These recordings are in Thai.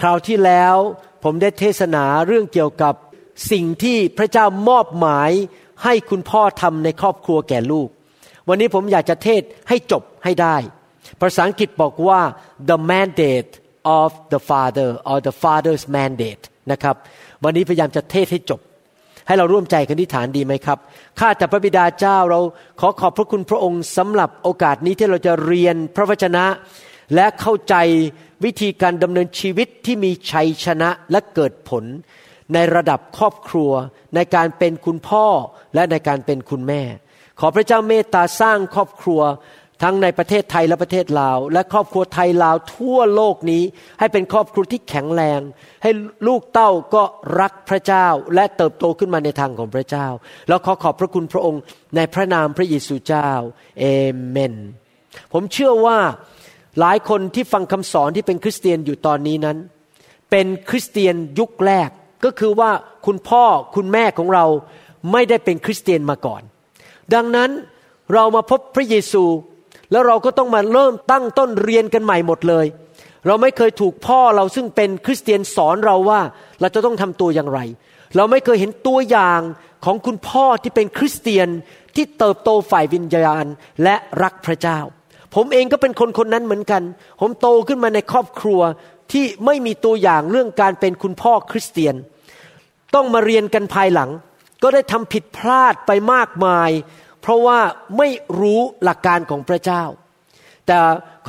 คราวที่แล้วผมได้เทศนาเรื่องเกี่ยวกับสิ่งที่พระเจ้ามอบหมายให้คุณพ่อทำในครอบครัวแก่ลูก วันนี้ผมอยากจะเทศให้จบให้ได้ ภาษาอังกฤษบอกว่า the mandate of the father or the father's mandate นะครับ วันนี้พยายามจะเทศให้จบ ให้เราร่วมใจกันที่ฐานดีไหมครับ ข้าแต่พระบิดาเจ้าเราขอขอบพระคุณพระองค์สำหรับโอกาสนี้ที่เราจะเรียนพระวจนะ และเข้าใจ วิธีการดำเนินชีวิตที่มีชัยชนะและเกิดผล ในระดับครอบครัว ในการเป็นคุณพ่อและในการเป็นคุณแม่ ขอพระเจ้าเมตตาสร้างครอบครัวทั้งในประเทศไทยและประเทศลาว และครอบครัวไทยลาวทั่วโลกนี้ ให้เป็นครอบครัวที่แข็งแรง ให้ลูกเต้าก็รักพระเจ้าและเติบโตขึ้นมาในทางของพระเจ้า แล้วขอขอบพระคุณพระองค์ในพระนามพระเยซูเจ้าเอเมน ผมเชื่อว่า หลายคนที่ฟังคำสอนที่เป็นคริสเตียนอยู่ตอนนี้นั้น เป็นคริสเตียนยุคแรกก็คือว่าคุณพ่อคุณแม่ของเราไม่ได้เป็นคริสเตียนมาก่อน ดังนั้นเรามาพบพระเยซู แล้วเราก็ต้องมาเริ่มตั้งต้นเรียนกันใหม่หมดเลย เราไม่เคยถูกพ่อเราซึ่งเป็นคริสเตียนสอนเราว่าเราจะต้องทำตัวอย่างไร เราไม่เคยเห็นตัวอย่างของคุณพ่อที่เป็นคริสเตียนที่เติบโตฝ่ายวิญญาณและรักพระเจ้า ผมเองก็เป็นคนคนนั้นเหมือนกัน ผมโตขึ้นมาในครอบครัวที่ไม่มีตัวอย่างเรื่องการเป็นคุณพ่อคริสเตียน ต้องมาเรียนกันภายหลัง ก็ได้ทำผิดพลาดไปมากมาย เพราะว่าไม่รู้หลักการของพระเจ้า แต่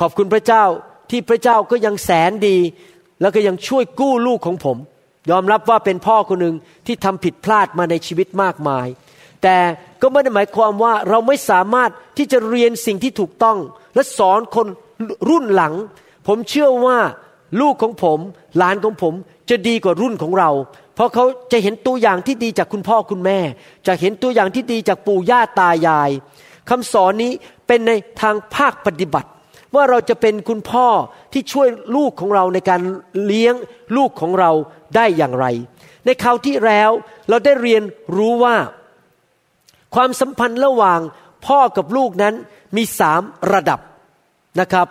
ขอบคุณพระเจ้าที่พระเจ้าก็ยังแสนดี แล้วก็ยังช่วยกู้ลูกของผม ยอมรับว่าเป็นพ่อคนหนึ่งที่ทำผิดพลาดมาในชีวิตมากมาย แต่ก็ไม่ได้หมายความว่าเราไม่สามารถที่จะเรียนสิ่งที่ถูกต้อง และสอนคนรุ่นหลัง ผมเชื่อว่าลูกของผมหลานของผมจะดีกว่ารุ่นของเรา เพราะเขาจะเห็นตัวอย่างที่ดีจากคุณพ่อคุณแม่ จะเห็นตัวอย่างที่ดีจากปู่ย่าตายายคำสอนนี้เป็นในทางภาคปฏิบัติ ว่าเราจะเป็นคุณพ่อที่ช่วยลูกของเราในการเลี้ยงลูกของเราได้อย่างไร ในคราวที่แล้วเราได้เรียนรู้ว่า ความสัมพันธ์ระหว่างพ่อกับลูกนั้นมีสามระดับนะครับ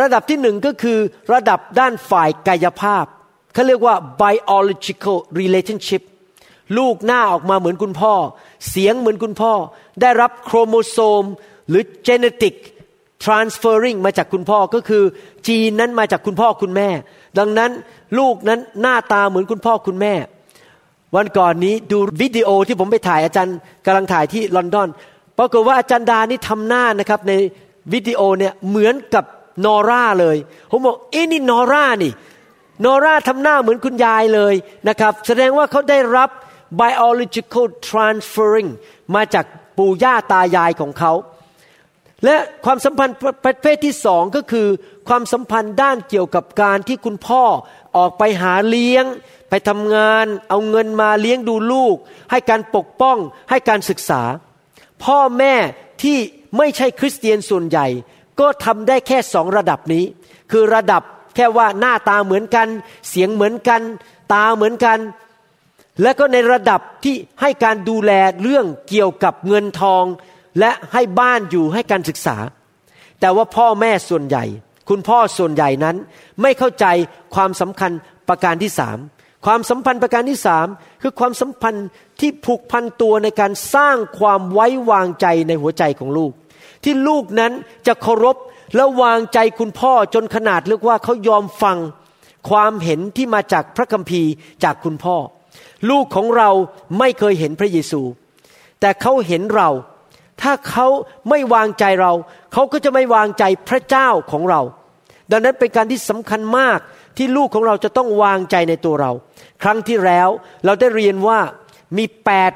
ระดับที่หนึ่งก็คือระดับด้านฝ่ายกายภาพเขาเรียกว่า biological relationship ลูกหน้าออกมาเหมือนคุณพ่อ เสียงเหมือนคุณพ่อ ได้รับโครโมโซมหรือ genetic transferring มาจากคุณพ่อก็คือ จีนนั้นมาจากคุณพ่อคุณแม่ ดังนั้นลูกนั้นหน้าตาเหมือนคุณพ่อคุณแม่ วันก่อนนี้ดูวิดีโอที่ผมไปถ่ายอาจารย์กำลังถ่ายที่ลอนดอนปรากฏว่าอาจารย์ดานี่ทำหน้านะครับในวิดีโอเนี่ยเหมือนกับนอร่าเลย ผมบอกเอ้นี่นอร่านี่นอร่าทำหน้าเหมือนคุณยายเลยนะครับ แสดงว่าเขาได้รับ biological transferring มาจากปู่ย่าตายายของเขา และความสัมพันธ์ประเภทที่สองก็คือ ความสัมพันธ์ด้านเกี่ยวกับการที่คุณพ่อออกไปหาเลี้ยง ไปทำงานเอาเงินมาเลี้ยงดูลูก ให้การปกป้องให้การศึกษา พ่อแม่ที่ไม่ใช่คริสเตียนส่วนใหญ่ ก็ทำได้แค่สองระดับนี้ คือระดับแค่ว่าหน้าตาเหมือนกัน เสียงเหมือนกัน ตาเหมือนกัน และก็ในระดับที่ให้การดูแลเรื่องเกี่ยวกับเงินทอง และให้บ้านอยู่ให้การศึกษา แต่ว่าพ่อแม่ส่วนใหญ่ คุณพ่อส่วนใหญ่นั้น ไม่เข้าใจความสำคัญประการที่สาม ความสัมพันธ์ประการที่สามคือความสัมพันธ์ที่ผูกพันตัวในการสร้างความไว้วางใจในหัวใจของลูก ที่ลูกนั้นจะเคารพและวางใจคุณพ่อจนขนาดเรียกว่าเขายอมฟังความเห็นที่มาจากพระคัมภีร์จากคุณพ่อ ลูกของเราไม่เคยเห็นพระเยซู แต่เขาเห็นเรา ถ้าเขาไม่วางใจเรา เขาก็จะไม่วางใจพระเจ้าของเรา ดังนั้นเป็นการที่สำคัญมากที่ลูกของเราจะต้องวางใจในตัวเรา ครั้งที่แล้วเราได้เรียนว่ามีแปด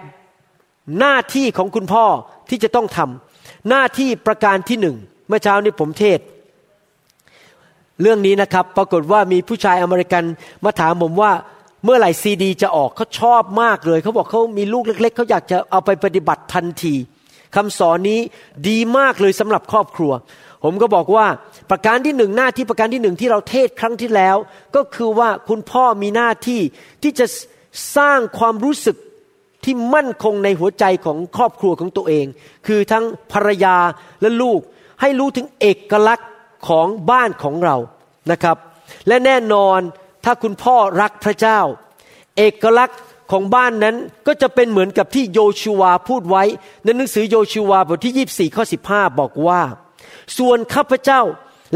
หน้าที่ของคุณพ่อที่จะต้องทำหน้าที่ประการที่หนึ่งเมื่อเช้านี้ผมเทศ เรื่องนี้นะครับปรากฏว่ามีผู้ชายอเมริกันมาถามผมว่าเมื่อไหร่ซีดี จะออกเขาชอบมากเลย เขาบอกเขามีลูกเล็ก ๆเขาอยากจะเอาไปปฏิบัติทันทีคำสอนนี้ดีมากเลยสำหรับครอบครัว ผมก็บอกว่าประการที่หนึ่งหน้าที่ประการที่หนึ่งที่เราเทศครั้งที่แล้ว ก็คือว่าคุณพ่อมีหน้าที่ที่จะสร้างความรู้สึกที่มั่นคงในหัวใจของครอบครัวของตัวเอง คือทั้งภรรยาและลูกให้รู้ถึงเอกลักษณ์ของบ้านของเรานะครับ และแน่นอนถ้าคุณพ่อรักพระเจ้า เอกลักษณ์ของบ้านนั้นก็จะเป็นเหมือนกับที่โยชูวาพูดไว้ในหนังสือโยชูวาบทที่ 24 ข้อ 15 บอกว่า ส่วนข้าพเจ้า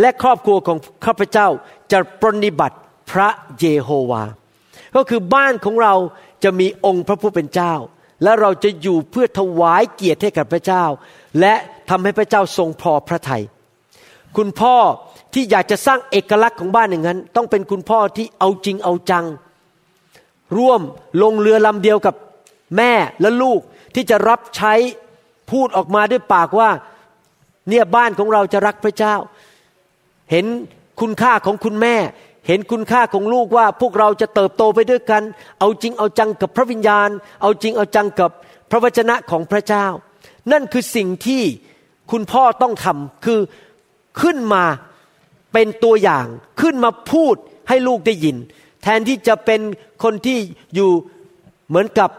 และครอบครัวของข้าพเจ้าจะปรนิบัติพระเยโฮวา ก็คือบ้านของเราจะมีองค์พระผู้เป็นเจ้า และเราจะอยู่เพื่อถวายเกียรติให้กับพระเจ้า และทำให้พระเจ้าทรงพอพระทยัยคุณพ่อที่อยากจะสร้างเอกลักษณ์ของบ้านอย่างนั้น ต้องเป็นคุณพ่อที่เอาจริงเอาจัง ร่วมลงเรือลำเดียวกับแม่และลูกที่จะรับใช้พูดออกมาด้วยปากว่า เนี่ยบ้านของเราจะรักพระเจ้า เห็นคุณค่าของคุณแม่ เห็นคุณค่าของลูกว่าพวกเราจะเติบโตไปด้วยกัน เอาจริงเอาจังกับพระวิญญาณ เอาจริงเอาจังกับพระวจนะของพระเจ้า นั่นคือสิ่งที่คุณพ่อต้องทำคือขึ้นมาเป็นตัวอย่างขึ้นมาพูดให้ลูกได้ยิน แทนที่จะเป็นคนที่อยู่เหมือนกับ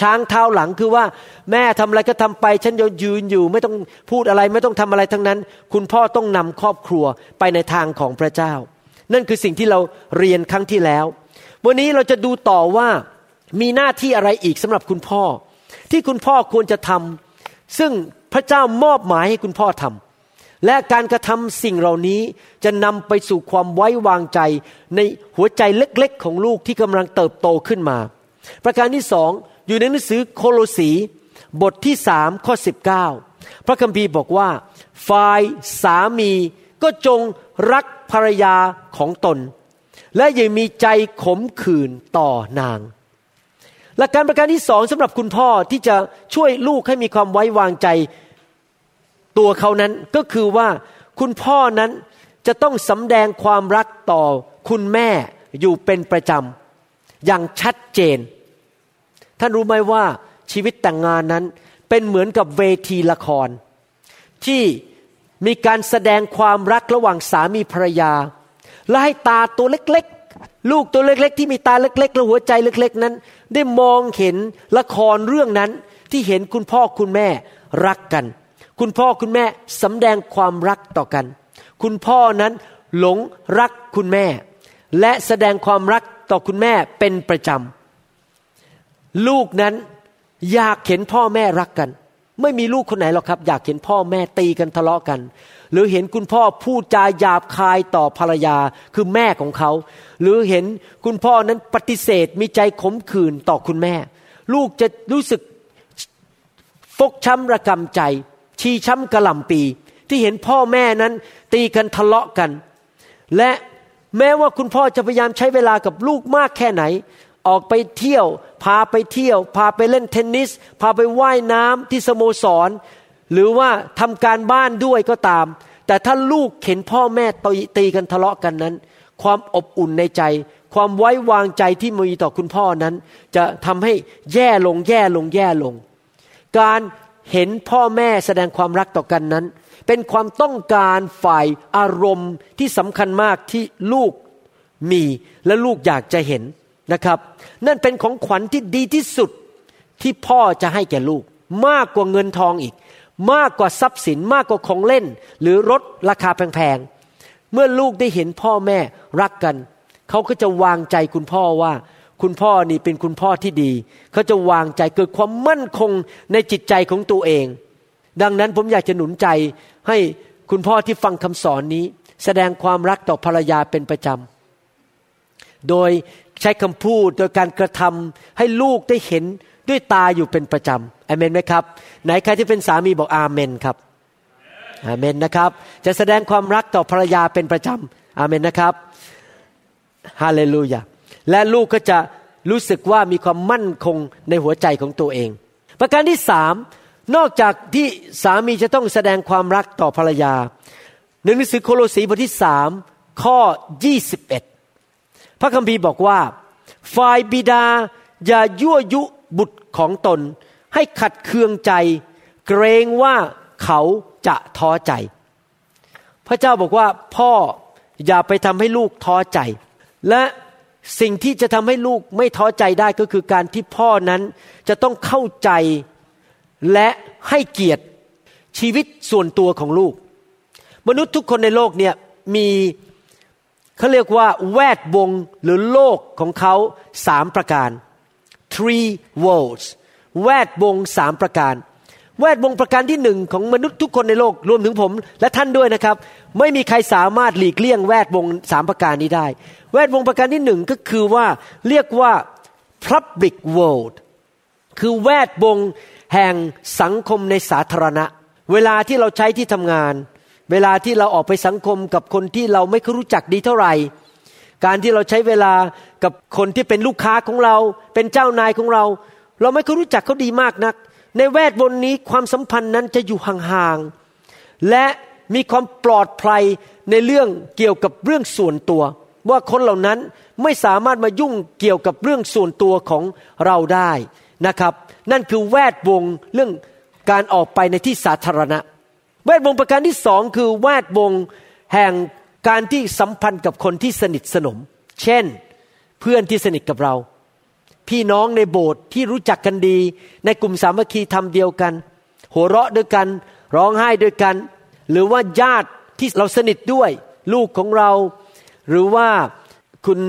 ช้างเท้าหลังคือว่า แม่ทำอะไรก็ทำไป ฉันยืนอยู่ ไม่ต้องพูดอะไรไม่ต้องทำอะไรทั้งนั้น คุณพ่อต้องนำครอบครัวไปในทางของพระเจ้า นั่นคือสิ่งที่เราเรียนครั้งที่แล้ว วันนี้เราจะดูต่อว่ามีหน้าที่อะไรอีกสำหรับคุณพ่อ ที่คุณพ่อควรจะทำซึ่งพระเจ้ามอบหมายให้คุณพ่อทำและการกระทำสิ่งเหล่านี้จะนำไปสู่ความไว้วางใจในหัวใจเล็กๆ ของลูกที่กำลังเติบโตขึ้นมา ประการที่สอง อยู่ในหนังสือโคโลสีบทที่สามข้อสิบเก้าพระคัมภีร์บอกว่า ฝ่ายสามีก็จงรักภรรยาของตน และอย่ามีใจขมขื่นต่อนาง หลักการประการที่สองสำหรับคุณพ่อที่จะช่วยลูกให้มีความไว้วางใจตัวเขานั้นก็คือว่าคุณพ่อนั้นจะต้องสำแดงความรักต่อคุณแม่อยู่เป็นประจำอย่างชัดเจน ท่านรู้ไหมว่าชีวิตแต่งงานนั้นเป็นเหมือนกับเวทีละคร ที่มีการแสดงความรักระหว่างสามีภรรยา และให้ตาตัวเล็กๆ ลูกตัวเล็กๆ ที่มีตาเล็กๆและหัวใจเล็กๆนั้น ได้มองเห็นละครเรื่องนั้นที่เห็นคุณพ่อคุณแม่รักกัน คุณพ่อคุณแม่สำแดงความรักต่อกัน คุณพ่อนั้นหลงรักคุณแม่ และแสดงความรักต่อคุณแม่เป็นประจำ ลูกนั้นอยากเห็นพ่อแม่รักกัน ไม่มีลูกคนไหนหรอกครับ อยากเห็นพ่อแม่ตีกันทะเลาะกัน หรือเห็นคุณพ่อพูดจาหยาบคายต่อภรรยาคือแม่ของเขา หรือเห็นคุณพ่อนั้นปฏิเสธมีใจขมขื่นต่อคุณแม่ ลูกจะรู้สึกฟกช้ำระกำใจ ชีช้ำกระหล่ำปี ที่เห็นพ่อแม่นั้นตีกันทะเลาะกัน และแม้ว่าคุณพ่อจะพยายามใช้เวลากับลูกมากแค่ไหน ออกไปเที่ยว พาไปเที่ยว พาไปเล่นเทนนิส พาไปไว่ายน้ำที่สโมสร หรือว่าทำการบ้านด้วยก็ตาม แต่ถ้าลูกเห็นพ่อแม่ตีตีกันทะเลาะกันนั้น ความอบอุ่นในใจ ความไว้วางใจที่มีต่อคุณพ่อนั้น จะทำให้แย่ลงแย่ลงแย่ลง การเห็นพ่อแม่แสดงความรักต่อกันนั้น เป็นความต้องการฝ่ายอารมณ์ที่สำคัญมากที่ลูกมีและลูกอยากจะเห็น นะครับ นั่นเป็นของขวัญที่ดีที่สุดที่พ่อจะให้แก่ลูก มากกว่าเงินทองอีก มากกว่าทรัพย์สินมากกว่าของเล่น หรือรถราคาแพงๆ เมื่อลูกได้เห็นพ่อแม่รักกัน เขาก็จะวางใจคุณพ่อว่า คุณพ่อนี่เป็นคุณพ่อที่ดี เขาจะวางใจเกิดความมั่นคงในจิตใจของตัวเอง ดังนั้นผมอยากจะหนุนใจให้คุณพ่อที่ฟังคำสอนนี้ แสดงความรักต่อภรรยาเป็นประจำโดย ใช้คำพูดโดยการกระทำให้ลูกได้เห็นด้วยตาอยู่เป็นประจำอเมนไหมครับ ไหนใครที่เป็นสามีบอกอาเมนครับอาเมนนะครับ จะแสดงความรักต่อภรรยาเป็นประจำอาเมนนะครับฮาเลลูยาและลูกก็จะรู้สึกว่ามีความมั่นคงในหัวใจของตัวเอง ประการที่สามนอกจากที่สามีจะต้องแสดงความรักต่อภรรยาในหนังสือโคโลสีบทที่สามข้อ 21 พระคัมภีร์บอกว่า ฝ่ายบิดาอย่ายั่วยุบุตรของตน ให้ขัดเคืองใจ เกรงว่าเขาจะท้อใจ พระเจ้าบอกว่าพ่ออย่าไปทำให้ลูกท้อใจ และสิ่งที่จะทำให้ลูกไม่ท้อใจได้ก็คือการที่พ่อนั้นจะต้องเข้าใจและให้เกียรติชีวิตส่วนตัวของลูก มนุษย์ทุกคนในโลกเนี่ยมี เขาเรียกว่าแวดวงหรือโลกของเขาสามประการ three worlds แวดวงสามประการ แวดวงประการที่หนึ่งของมนุษย์ทุกคนในโลกรวมถึงผม และท่านด้วยนะครับ ไม่มีใครสามารถหลีกเลี่ยงแวดวงสามประการนี้ได้ แวดวงประการที่หนึ่งก็คือว่าเรียกว่า public world คือแวดวงแห่งสังคมในสาธารณะ เวลาที่เราใช้ที่ทำงาน เวลาที่เราออกไปสังคมกับคนที่เราไม่รู้จักดีเท่าไหร่ การที่เราใช้เวลากับคนที่เป็นลูกค้าของเรา เป็นเจ้านายของเรา เราไม่รู้จักเขาดีมากนัก ในแวดวงนี้ความสัมพันธ์นั้นจะอยู่ห่างๆและมีความปลอดภัยในเรื่องเกี่ยวกับเรื่องส่วนตัว ว่าคนเหล่านั้นไม่สามารถมายุ่งเกี่ยวกับเรื่องส่วนตัวของเราได้นะครับ นั่นคือแวดวงเรื่องการออกไปในที่สาธารณะ แวดวงประการที่สองคือแวดวงแห่งการที่สัมพันธ์กับคนที่สนิทสนม เช่น เพื่อนที่สนิทกับเรา พี่น้องในโบสถ์ที่รู้จักกันดี ในกลุ่มสามัคคีทำเดียวกัน หัวเราะด้วยกัน ร้องไห้ด้วยกัน หรือว่าญาติที่เราสนิทด้วย ลูกของเรา หรือว่าคุณ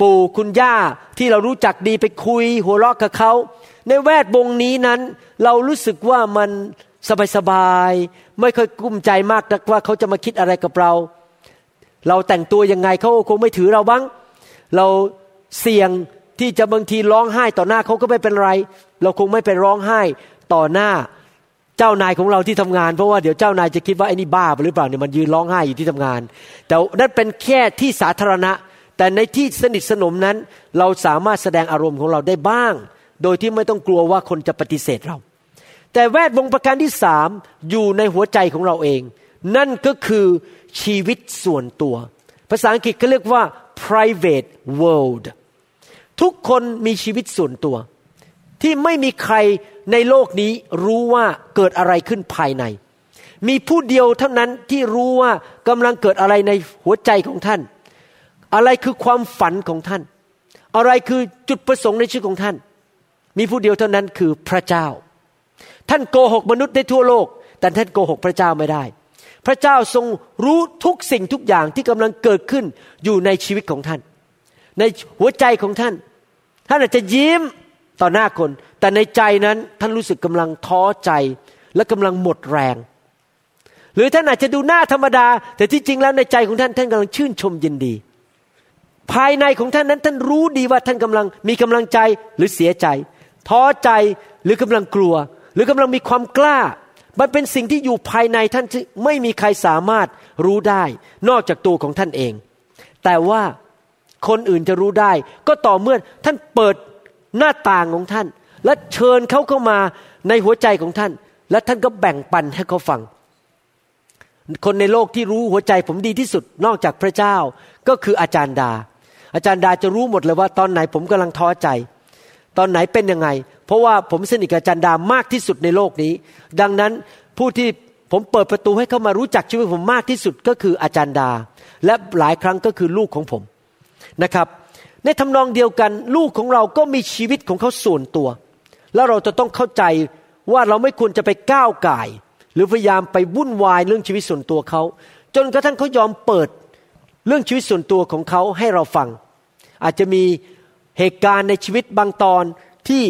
ปู่คุณย่าที่เรารู้จักดีไปคุย หัวเราะกับเขา ในแวดวงนี้นั้น เรารู้สึกว่ามัน สบายๆ ไม่เคยกุ้มใจมากนักว่าเขาจะมาคิดอะไรกับเรา เราแต่งตัวยังไงเขาคงไม่ถือเราบ้าง เราเสี่ยงที่จะบางทีร้องไห้ต่อหน้าเขาก็ไม่เป็นไร เราคงไม่ไปร้องไห้ต่อหน้าเจ้านายของเราที่ทำงาน เพราะว่าเดี๋ยวเจ้านายจะคิดว่าไอ้นี่บ้าหรือเปล่าเนี่ยมันยืนร้องไห้อยู่ที่ทำงาน แต่นั่นเป็นแค่ที่สาธารณะ แต่ในที่สนิทสนมนั้น เราสามารถแสดงอารมณ์ของเราได้บ้าง โดยที่ไม่ต้องกลัวว่าคนจะปฏิเสธเรา แต่แวดวงประการที่สามอยู่ในหัวใจของเราเอง นั่นก็คือชีวิตส่วนตัว ภาษาอังกฤษเขาเรียกว่า private world ทุกคนมีชีวิตส่วนตัว ที่ไม่มีใครในโลกนี้รู้ว่าเกิดอะไรขึ้นภายใน มีผู้เดียวเท่านั้นที่รู้ว่ากำลังเกิดอะไรในหัวใจของท่าน อะไรคือความฝันของท่าน อะไรคือจุดประสงค์ในชีวิตของท่าน มีผู้เดียวเท่านั้นคือพระเจ้า ท่านโกหกมนุษย์ได้ทั่วโลก แต่ท่านโกหกพระเจ้าไม่ได้ พระเจ้าทรงรู้ทุกสิ่งทุกอย่างที่กำลังเกิดขึ้นอยู่ในชีวิตของท่าน ในหัวใจของท่าน ท่านอาจจะยิ้มต่อหน้าคน แต่ในใจนั้นท่านรู้สึกกำลังท้อใจและกำลังหมดแรง หรือท่านอาจจะดูหน้าธรรมดา แต่ที่จริงแล้วในใจของท่านท่านกำลังชื่นชมยินดี ภายในของท่านนั้นท่านรู้ดีว่าท่านกำลังมีกำลังใจหรือเสียใจ ท้อใจหรือกำลังกลัว หรือกำลังมีความกล้า มันเป็นสิ่งที่อยู่ภายในท่านที่ไม่มีใครสามารถรู้ได้ นอกจากตัวของท่านเอง แต่ว่าคนอื่นจะรู้ได้ ก็ต่อเมื่อท่านเปิดหน้าต่างของท่าน และเชิญเขาเข้ามาในหัวใจของท่าน และท่านก็แบ่งปันให้เขาฟัง คนในโลกที่รู้หัวใจผมดีที่สุดนอกจากพระเจ้าก็คืออาจารย์ดา อาจารย์ดาจะรู้หมดเลยว่าตอนไหนผมกำลังท้อใจ ตอนไหนเป็นยังไง เพราะว่าผมสนิทกับจันดามากที่สุดในโลกนี้ ดังนั้นผู้ที่ผมเปิดประตูให้เขามารู้จักชีวิตผมมากที่สุดก็คืออาจารย์ดา และหลายครั้งก็คือลูกของผมนะครับ ในทำนองเดียวกันลูกของเราก็มีชีวิตของเขาส่วนตัว แล้วเราจะต้องเข้าใจว่าเราไม่ควรจะไปก้าวไก่หรือพยายามไปวุ่นวายเรื่องชีวิตส่วนตัวเขา จนกระทั่งเขายอมเปิดเรื่องชีวิตส่วนตัวของเขาให้เราฟัง อาจจะมี เหตุการณ์ในชีวิตบางตอนที่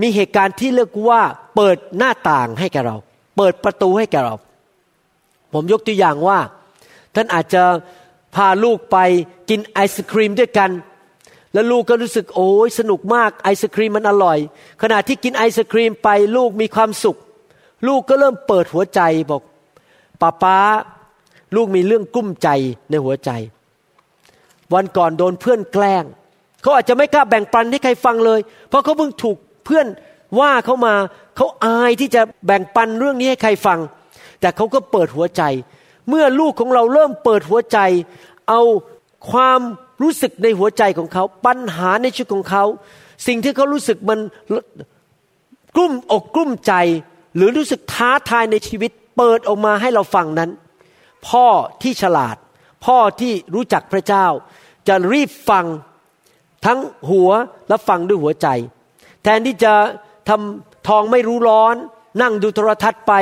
มีเหตุการณ์ที่เรียกว่าเปิดหน้าต่างให้แกเรา เปิดประตูให้แกเรา ผมยกตัวอย่างว่า ท่านอาจจะพาลูกไปกินไอศครีมด้วยกัน แล้วลูกก็รู้สึกโอ้ยสนุกมากไอศครีมมันอร่อย ขณะที่กินไอศครีมไปลูกมีความสุข ลูกก็เริ่มเปิดหัวใจบอกป้าป้าลูกมีเรื่องกุ้มใจในหัวใจ วันก่อนโดนเพื่อนแกล้ง เขาอาจจะไม่กล้าแบ่งปันให้ใครฟังเลย เพราะเขาเพิ่งถูกเพื่อนว่าเขามาเขาอายที่จะแบ่งปันเรื่องนี้ให้ใครฟัง แต่เขาก็เปิดหัวใจ เมื่อลูกของเราเริ่มเปิดหัวใจ เอาความรู้สึกในหัวใจของเขา ปัญหาในชีวิตของเขา สิ่งที่เขารู้สึกมันกลุ้มอกกลุ้มใจ หรือรู้สึกท้าทายในชีวิต เปิดออกมาให้เราฟังนั้น พ่อที่ฉลาด พ่อที่รู้จักพระเจ้า จะรีบฟัง ทั้งหัวและฟังด้วยหัวใจ แทนที่จะทำทองไม่รู้ร้อน นั่งดูโทรทัศน์ไป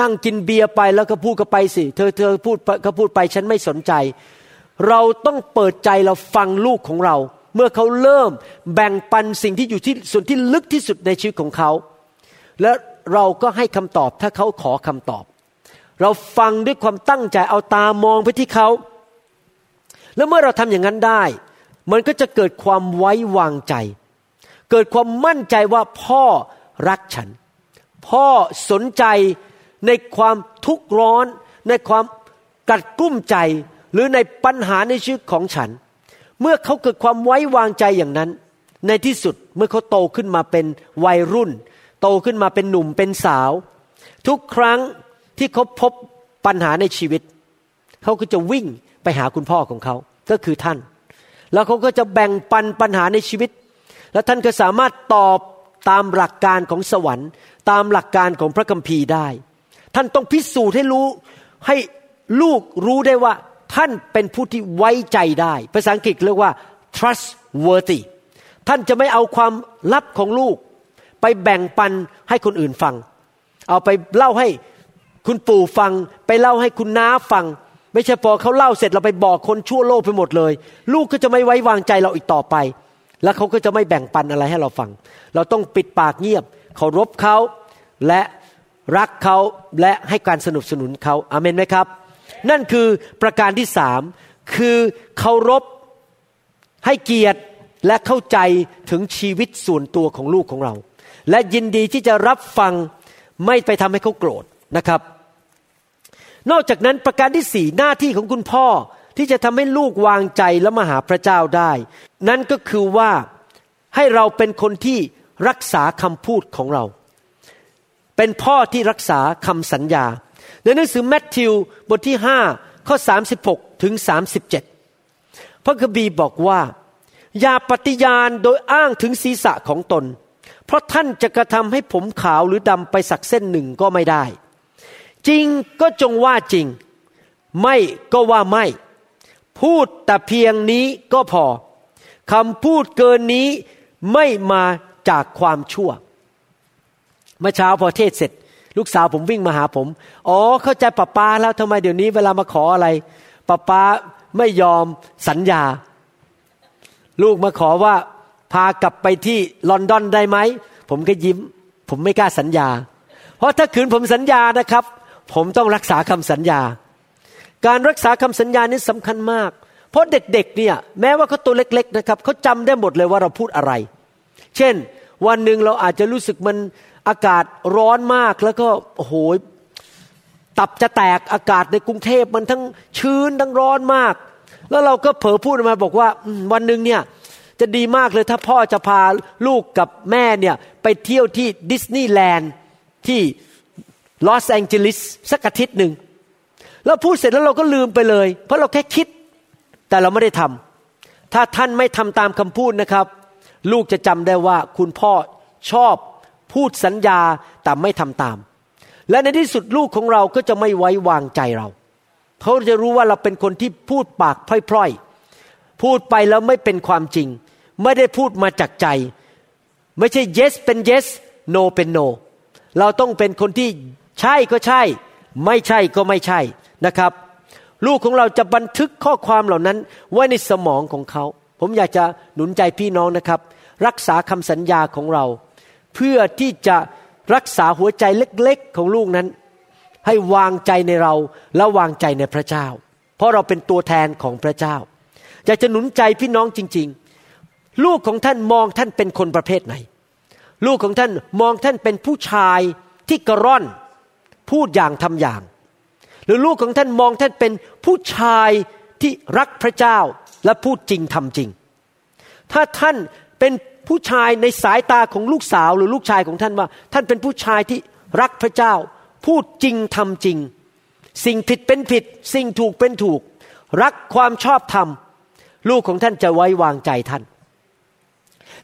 นั่งกินเบียร์ไปแล้วก็พูดก็ไปสิ เธอเธอพูดก็พูดไปฉันไม่สนใจ เราต้องเปิดใจเราฟังลูกของเรา เมื่อเขาเริ่มแบ่งปันสิ่งที่อยู่ที่ส่วนที่ลึกที่สุดในชีวิตของเขา และเราก็ให้คำตอบถ้าเขาขอคำตอบ เราฟังด้วยความตั้งใจเอาตามองไปที่เขา แล้วเมื่อเราทำอย่างนั้นได้ มันก็จะเกิดความไว้วางใจ เกิดความมั่นใจว่าพ่อรักฉัน พ่อสนใจในความทุกข์ร้อน ในความกัดกุ้มใจหรือในปัญหาในชีวิตของฉัน เมื่อเขาเกิดความไว้วางใจอย่างนั้น ในที่สุดเมื่อเขาโตขึ้นมาเป็นวัยรุ่น โตขึ้นมาเป็นหนุ่มเป็นสาว ทุกครั้งที่เขาพบปัญหาในชีวิต เขาก็จะวิ่งไปหาคุณพ่อของเขาก็คือท่าน แล้วเขาก็จะแบ่งปันปัญหาในชีวิต แล้วท่านก็สามารถตอบตามหลักการของสวรรค์ ตามหลักการของพระคัมภีร์ได้ ท่านต้องพิสูจน์ให้รู้ให้ลูกรู้ได้ว่าท่านเป็นผู้ที่ไว้ใจได้ ภาษาอังกฤษเรียกว่า trustworthy ท่านจะไม่เอาความลับของลูก ไปแบ่งปันให้คนอื่นฟัง เอาไปเล่าให้คุณปู่ฟัง ไปเล่าให้คุณน้าฟัง ไม่ใช่พอเขาเล่าเสร็จเราไปบอกคนชั่วโลกไปหมดเลย ลูกก็จะไม่ไว้วางใจเราอีกต่อไป แล้วเขาก็จะไม่แบ่งปันอะไรให้เราฟัง เราต้องปิดปากเงียบเคารพเขาและรักเขาและให้การสนับสนุนเขาอาเมนไหมครับ นั่นคือประการที่สามคือเคารพให้เกียรติและเข้าใจถึงชีวิตส่วนตัวของลูกของเรา และยินดีที่จะรับฟังไม่ไปทำให้เขาโกรธนะครับ นอกจากนั้นประการที่สี่หน้าที่ของคุณพ่อที่จะทำให้ลูกวางใจและมาหาพระเจ้าได้ นั่นก็คือว่าให้เราเป็นคนที่รักษาคำพูดของเรา เป็นพ่อที่รักษาคำสัญญา ในหนังสือแมทธิวบทที่ 5 ข้อ 36 ถึง 37 พระคัมภีร์บอกว่า อย่าปฏิญาณโดยอ้างถึงศีรษะของตน เพราะท่านจะกระทำให้ผมขาวหรือดำไปสักเส้นหนึ่งก็ไม่ได้ จริงก็จงว่าจริง ไม่ก็ว่าไม่ พูดแต่เพียงนี้ก็พอคำพูดเกินนี้ไม่มาจากความชั่ว เมื่อเช้าพอเทศเสร็จ ลูกสาวผมวิ่งมาหาผม อ๋อเข้าใจป้าป้าแล้วทำไมเดี๋ยวนี้เวลามาขออะไรป้าป้าไม่ยอมสัญญา ลูกมาขอว่าพากลับไปที่ลอนดอนได้ไหม ผมก็ยิ้ม ผมไม่กล้าสัญญา เพราะถ้าคืนผมสัญญานะครับ ผมต้องรักษาคำสัญญา การรักษาคำสัญญานี้สำคัญมาก เพราะเด็กๆเนี่ยแม้ว่าเขาตัวเล็ก ๆนะครับเขาจำได้หมดเลยว่าเราพูดอะไร เช่น วันหนึ่งเราอาจจะรู้สึกมันอากาศร้อนมากแล้วก็โอ้โหตับจะแตกอากาศในกรุงเทพมันทั้งชื้นทั้งร้อนมาก แล้วเราก็เผลอพูดมาบอกว่าวันหนึ่งเนี่ยจะดีมากเลยถ้าพ่อจะพาลูกกับแม่เนี่ยไปเที่ยวที่ดิสนีย์แลนด์ที่ ลอสแองเจลิสสักอาทิตย์หนึ่งแล้วพูดเสร็จแล้วเราก็ลืมไปเลย เพราะเราแค่คิด แต่เราไม่ได้ทำถ้าท่านไม่ทำตามคำพูดนะครับ ลูกจะจำได้ว่าคุณพ่อชอบพูดสัญญาแต่ไม่ทำตาม และในที่สุดลูกของเราก็จะไม่ไว้วางใจเราเขาจะรู้ว่าเราเป็นคนที่พูดปากพร่อยๆ พูดไปแล้วไม่เป็นความจริง ไม่ได้พูดมาจากใจ ไม่ใช่ yes เป็น yes no เป็น no เราต้องเป็นคนที่ ใช่ก็ใช่ ไม่ใช่ก็ไม่ใช่นะครับ ลูกของเราจะบันทึกข้อความเหล่านั้นไว้ในสมองของเขา ผมอยากจะหนุนใจพี่น้องนะครับ รักษาคำสัญญาของเรา เพื่อที่จะรักษาหัวใจเล็กๆของลูกนั้น ให้วางใจในเราและวางใจในพระเจ้า เพราะเราเป็นตัวแทนของพระเจ้า อยากจะหนุนใจพี่น้องจริง ๆ ลูกของท่านมองท่านเป็นคนประเภทไหน ลูกของท่านมองท่านเป็นผู้ชายที่กระร่อน พูดอย่างทำอย่าง หรือลูกของท่านมองท่านเป็นผู้ชายที่รักพระเจ้าและพูดจริงทำจริง ถ้าท่านเป็นผู้ชายในสายตาของลูกสาวหรือลูกชายของท่านว่า ท่านเป็นผู้ชายที่รักพระเจ้า พูดจริงทำจริง สิ่งผิดเป็นผิด สิ่งถูกเป็นถูก รักความชอบธรรมลูกของท่านจะไว้วางใจท่าน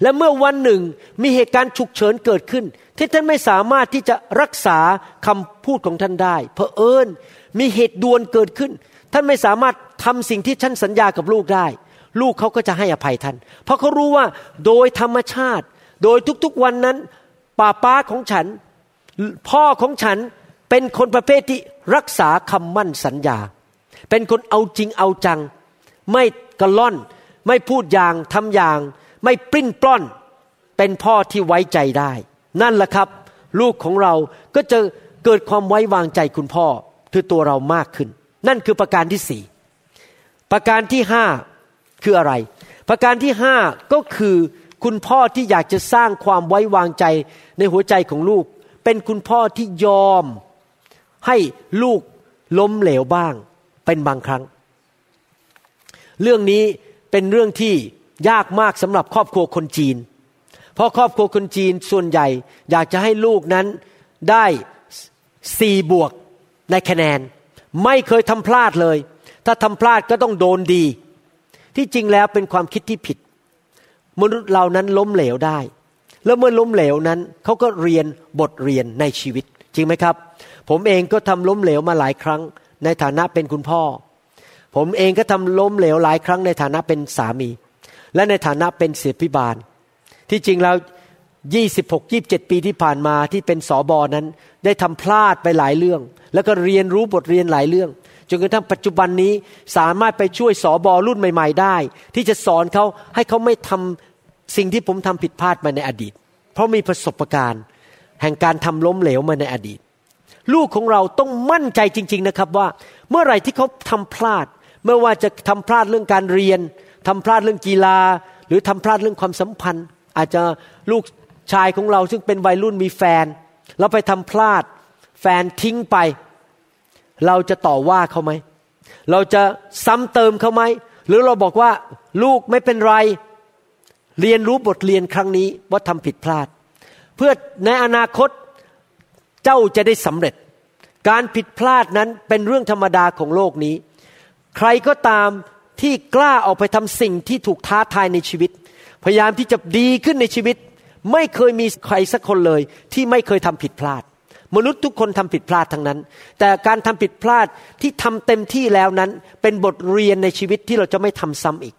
และเมื่อวันหนึ่งมีเหตุการณ์ฉุกเฉินเกิดขึ้นที่ท่านไม่สามารถที่จะรักษาคำพูดของท่านได้เพอเอิญมีเหตุด่วนเกิดขึ้น ท่านไม่สามารถทำสิ่งที่ท่านสัญญากับลูกได้ ลูกเขาก็จะให้อภัยท่าน เพราะเขารู้ว่าโดยธรรมชาติ โดยทุกๆวันนั้นป้าป้าของฉัน พ่อของฉันเป็นคนประเภทที่รักษาคำมั่นสัญญา เป็นคนเอาจริงเอาจัง ไม่กระล่อน ไม่พูดอย่างทำอย่าง ไม่ปริ้นปล้อน เป็นพ่อที่ไว้ใจได้ นั่นแหละครับ ลูกของเราก็จะเกิดความไว้วางใจคุณพ่อคือตัวเรามากขึ้น นั่นคือประการที่สี่ประการที่ห้าคืออะไร ประการที่ห้าก็คือคุณพ่อที่อยากจะสร้างความไว้วางใจในหัวใจของลูก เป็นคุณพ่อที่ยอม ให้ลูกล้มเหลวบ้าง เป็นบางครั้ง เรื่องนี้เป็นเรื่องที่ยากมากสำหรับครอบครัวคนจีน เพราะครอบครัวคนจีนส่วนใหญ่ อยากจะให้ลูกนั้นได้สี่บวกในคะแนน ไม่เคยทำพลาดเลย ถ้าทำพลาดก็ต้องโดนดี ที่จริงแล้วเป็นความคิดที่ผิด มนุษย์เรานั้นล้มเหลวได้ แล้วเมื่อล้มเหลวนั้นเขาก็เรียนบทเรียนในชีวิต จริงไหมครับ ผมเองก็ทำล้มเหลวมาหลายครั้ง ในฐานะเป็นคุณพ่อ ผมเองก็ทำล้มเหลวหลายครั้งในฐานะเป็นสามี และในฐานะเป็นเสียพิบาล ที่จริงแล้ว26 27 ปีที่ผ่านมาที่เป็นสอบอนั้น ได้ทำพลาดไปหลายเรื่อง แล้วก็เรียนรู้บทเรียนหลายเรื่องจนกระทั่งปัจจุบันนี้สามารถไปช่วยสอบอรุ่นใหม่ ๆ ได้ ที่จะสอนเขาให้เขาไม่ทำสิ่งที่ผมทำผิดพลาดมาในอดีต เพราะมีประสบการณ์ แห่งการทำล้มเหลวมาในอดีต ลูกของเราต้องมั่นใจจริง ๆนะครับว่า เมื่อไหร่ที่เขาทำพลาดไม่ว่าจะทำพลาดเรื่องการเรียนทำพลาดเรื่องกีฬา หรือทำพลาดเรื่องความสัมพันธ์ อาจจะลูกชายของเราซึ่งเป็นวัยรุ่นมีแฟน เราไปทำพลาด แฟนทิ้งไป เราจะต่อว่าเขาไหม เราจะซ้ำเติมเขาไหม หรือเราบอกว่าลูกไม่เป็นไร เรียนรู้บทเรียนครั้งนี้ว่าทำผิดพลาด เพื่อในอนาคตเจ้าจะได้สำเร็จ การผิดพลาดนั้นเป็นเรื่องธรรมดาของโลกนี้ ใครก็ตามที่กล้าออกไปทำสิ่งที่ถูกท้าทายในชีวิต พยายามที่จะดีขึ้นในชีวิต ไม่เคยมีใครสักคนเลย ที่ไม่เคยทำผิดพลาด มนุษย์ทุกคนทำผิดพลาดทั้งนั้น แต่การทำผิดพลาดที่ทำเต็มที่แล้วนั้น เป็นบทเรียนในชีวิตที่เราจะไม่ทำซ้ำอีก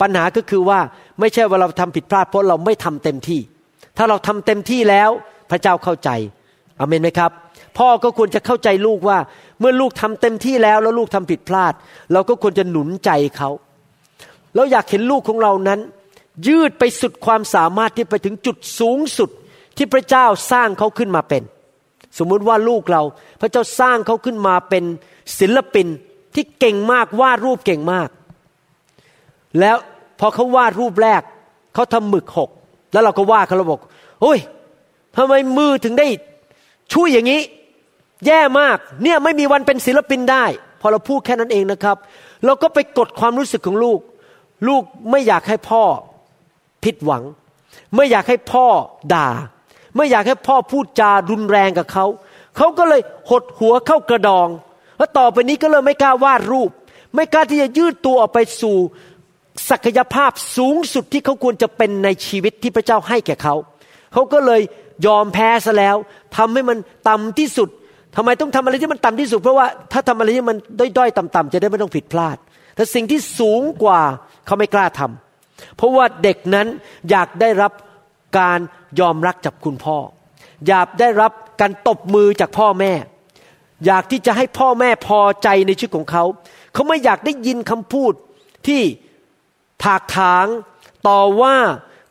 ปัญหาก็คือว่าไม่ใช่ว่าเราทำผิดพลาด เพราะเราไม่ทำเต็มที่ ถ้าเราทำเต็มที่แล้วพระเจ้าเข้าใจอเมนไหมครับพ่อก็ควรจะเข้าใจลูกว่า เมื่อลูกทำเต็มที่แล้วแล้วลูกทำผิดพลาด เราก็ควรจะหนุนใจเขา เราอยากเห็นลูกของเรานั้น ยืดไปสุดความสามารถที่ไปถึงจุดสูงสุดที่พระเจ้าสร้างเขาขึ้นมาเป็น สมมุติว่าลูกเรา พระเจ้าสร้างเขาขึ้นมาเป็นศิลปินที่เก่งมากวาดรูปเก่งมาก แล้วพอเขาวาดรูปแรกเขาทำหมึกหก แล้วเราก็ว่าเขาเราบอกโอ้ยทำไมมือถึงได้ช่วยอย่างนี้ แย่มากเนี่ยไม่มีวันเป็นศิลปินได้ พอเราพูดแค่นั้นเองนะครับ เราก็ไปกดความรู้สึกของลูก ลูกไม่อยากให้พ่อ ผิดหวัง ไม่อยากให้พ่อด่า ไม่อยากให้พ่อพูดจารุนแรงกับเขา เขาก็เลยหดหัวเข้ากระดอง แล้วต่อไปนี้ก็เลยไม่กล้าวาดรูป ไม่กล้าที่จะยืดตัวออกไปสู่ศักยภาพสูงสุดที่เขาควรจะเป็นในชีวิตที่พระเจ้าให้แก่เขา เขาก็เลยยอมแพ้ซะแล้วทำให้มันต่ำที่สุดทำไมต้องทำอะไรที่มันต่ำที่สุด เพราะว่าถ้าทำอะไรที่มันด้อยๆ ต่ำๆจะได้ไม่ต้องผิดพลาด แต่สิ่งที่สูงกว่าเขาไม่กล้าทำ เพราะว่าเด็กนั้นอยากได้รับการยอมรักจากคุณพ่อ อยากได้รับการตบมือจากพ่อแม่ อยากที่จะให้พ่อแม่พอใจในชีวิตของเขา เขาไม่อยากได้ยินคำพูดที่ถากถางต่อว่า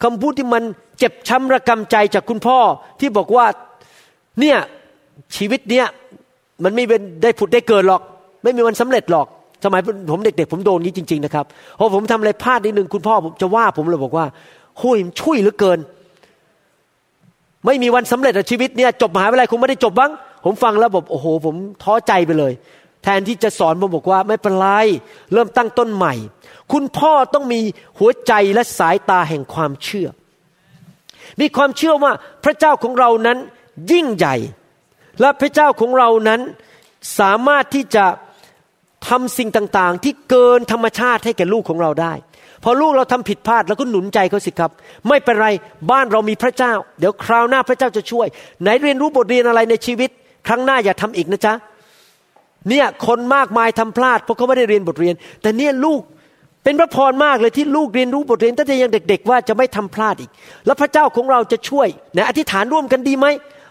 คำพูดที่มันเจ็บช้ำระกำใจจากคุณพ่อที่บอกว่าเนี่ยชีวิตเนี้ยมันไม่เป็นได้ผุดได้เกิดหรอก ไม่มีวันสำเร็จหรอก สมัยผมเด็กๆผมโดนนี้จริง ๆนะครับพอผมทำอะไรพลาดนิดนึงคุณพ่อผมจะว่าผมเลยบอกว่าหุยช่วยเหลือเกิน ไม่มีวันสำเร็จในชีวิตเนี่ยจบมหาวิทยาลัยคงไม่ได้จบบ้าง ผมฟังแล้วบอกโอ้โห ผมท้อใจไปเลย แทนที่จะสอนผมบอกว่าไม่เป็นไรเริ่มตั้งต้นใหม่ คุณพ่อต้องมีหัวใจและสายตาแห่งความเชื่อ มีความเชื่อว่าพระเจ้าของเรานั้นยิ่งใหญ่ และพระเจ้าของเรานั้นสามารถที่จะ ทำสิ่งต่างๆ ที่เกินธรรมชาติให้แก่ลูกของเราได้ พอลูกเราทำผิดพลาดแล้วก็หนุนใจเขาสิครับ ไม่เป็นไรบ้านเรามีพระเจ้า เดี๋ยวคราวหน้าพระเจ้าจะช่วย ไหนเรียนรู้บทเรียนอะไรในชีวิต ครั้งหน้าอย่าทำอีกนะจ๊ะเนี่ยคนมากมายทำพลาดเพราะเขาไม่ได้เรียนบทเรียน แต่เนี่ยลูกเป็นพระพรมากเลยที่ลูกเรียนรู้บทเรียนตั้งแต่ยังเด็ก ๆ ว่าจะไม่ทำพลาดอีก แล้วพระเจ้าของเราจะช่วยในอธิษฐานร่วมกันดีไหม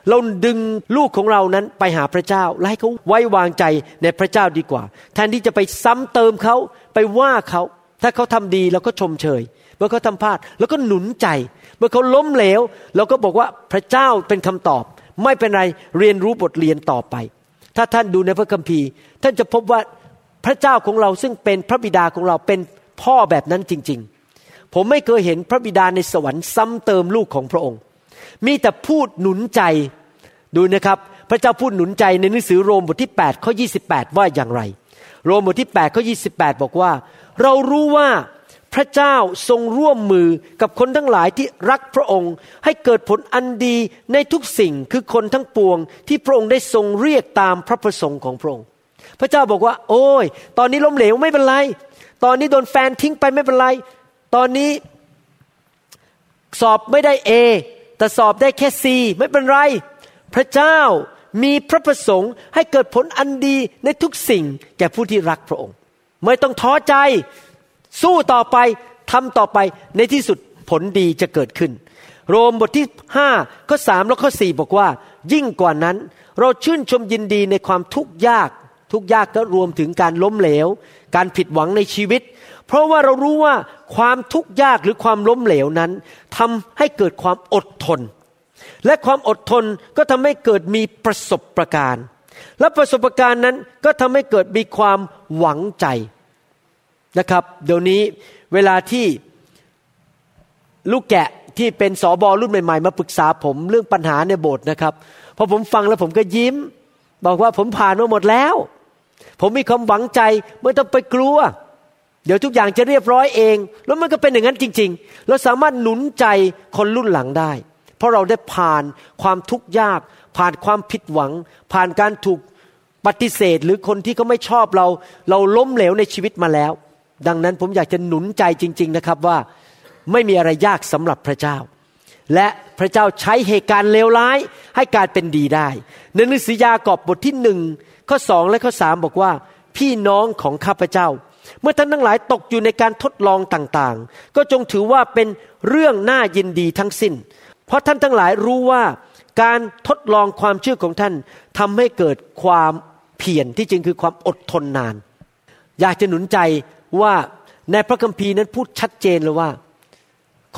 เราดึงลูกของเรานั้นไปหาพระเจ้าและให้เขาไว้วางใจในพระเจ้าดีกว่า แทนที่จะไปซ้ำเติมเขาไปว่าเขาถ้าเขาทำดีเราก็ชมเชย เมื่อเขาทำพลาดแล้วก็หนุนใจ เมื่อเขาล้มเหลวเราก็บอกว่าพระเจ้าเป็นคำตอบ ไม่เป็นไรเรียนรู้บทเรียนต่อไป ถ้าท่านดูในพระคัมภีร์ ท่านจะพบว่าพระเจ้าของเราซึ่งเป็นพระบิดาของเราเป็นพ่อแบบนั้นจริง ๆ ผมไม่เคยเห็นพระบิดาในสวรรค์ซ้ำเติมลูกของพระองค์ มีแต่พูดหนุนใจ ดูนะครับพระเจ้าพูดหนุนใจในหนังสือโรมบทที่8ข้อ28 ว่าอย่างไร โรมบทที่8ข้อ28 บอกว่า เรารู้ว่าพระเจ้าทรงร่วมมือกับคนทั้งหลายที่รักพระองค์ ให้เกิดผลอันดีในทุกสิ่งคือคนทั้งปวง ที่พระองค์ได้ทรงเรียกตามพระประสงค์ของพระองค์ พระเจ้าบอกว่า โอ้ย ตอนนี้ล้มเหลวไม่เป็นไร ตอนนี้โดนแฟนทิ้งไปไม่เป็นไร ตอนนี้สอบไม่ได้เอแต่สอบได้แค่ซีไม่เป็นไร พระเจ้ามีพระประสงค์ให้เกิดผลอันดีในทุกสิ่งแก่ผู้ที่รักพระองค์ ไม่ต้องท้อใจสู้ต่อไปทำต่อไปในที่สุดผลดีจะเกิดขึ้น โรมบทที่5ข้อ3และข้อ4บอกว่า ยิ่งกว่านั้น เราชื่นชมยินดีในความทุกข์ยาก ทุกยากก็รวมถึงการล้มเหลว การผิดหวังในชีวิต เพราะว่าเรารู้ว่าความทุกข์ยากหรือความล้มเหลวนั้นทำให้เกิดความอดทน และความอดทนก็ทำให้เกิดมีประสบประการและประสบการณ์นั้นก็ทำให้เกิดมีความหวังใจนะครับ เดี๋ยวนี้เวลาที่ลูกแกะที่เป็นสอบอรุ่นใหม่ๆ มาปรึกษาผมเรื่องปัญหาในโบสถ์นะครับพอผมฟังแล้วผมก็ยิ้ม บอกว่าผมผ่านมาหมดแล้ว ผมมีความหวังใจไม่ต้องไปกลัว เดี๋ยวทุกอย่างจะเรียบร้อยเอง แล้วมันก็เป็นอย่างนั้นจริง ๆ เราสามารถหนุนใจคนรุ่นหลังได้ เพราะเราได้ผ่านความทุกข์ยาก ผ่านความผิดหวัง ผ่านการถูกปฏิเสธหรือคนที่เขาไม่ชอบเรา เราล้มเหลวในชีวิตมาแล้ว ดังนั้นผมอยากจะหนุนใจจริง ๆนะครับว่าไม่มีอะไรยากสำหรับพระเจ้า และพระเจ้าใช้เหตุการณ์เลวร้ายให้กายเป็นดีได้ในหนังสือยากอบบทที่หนึ่งข้อสองและข้อสามบอกว่า พี่น้องของข้าพเจ้า เมื่อท่านทั้งหลายตกอยู่ในการทดลองต่างๆ ก็จงถือว่าเป็นเรื่องน่ายินดีทั้งสิ้น เพราะท่านทั้งหลายรู้ว่าการทดลองความเชื่อของท่านทำให้เกิดความเพียรที่จริงคือความอดทนนาน อยากจะหนุนใจว่าในพระคัมภีร์นั้นพูดชัดเจนเลยว่า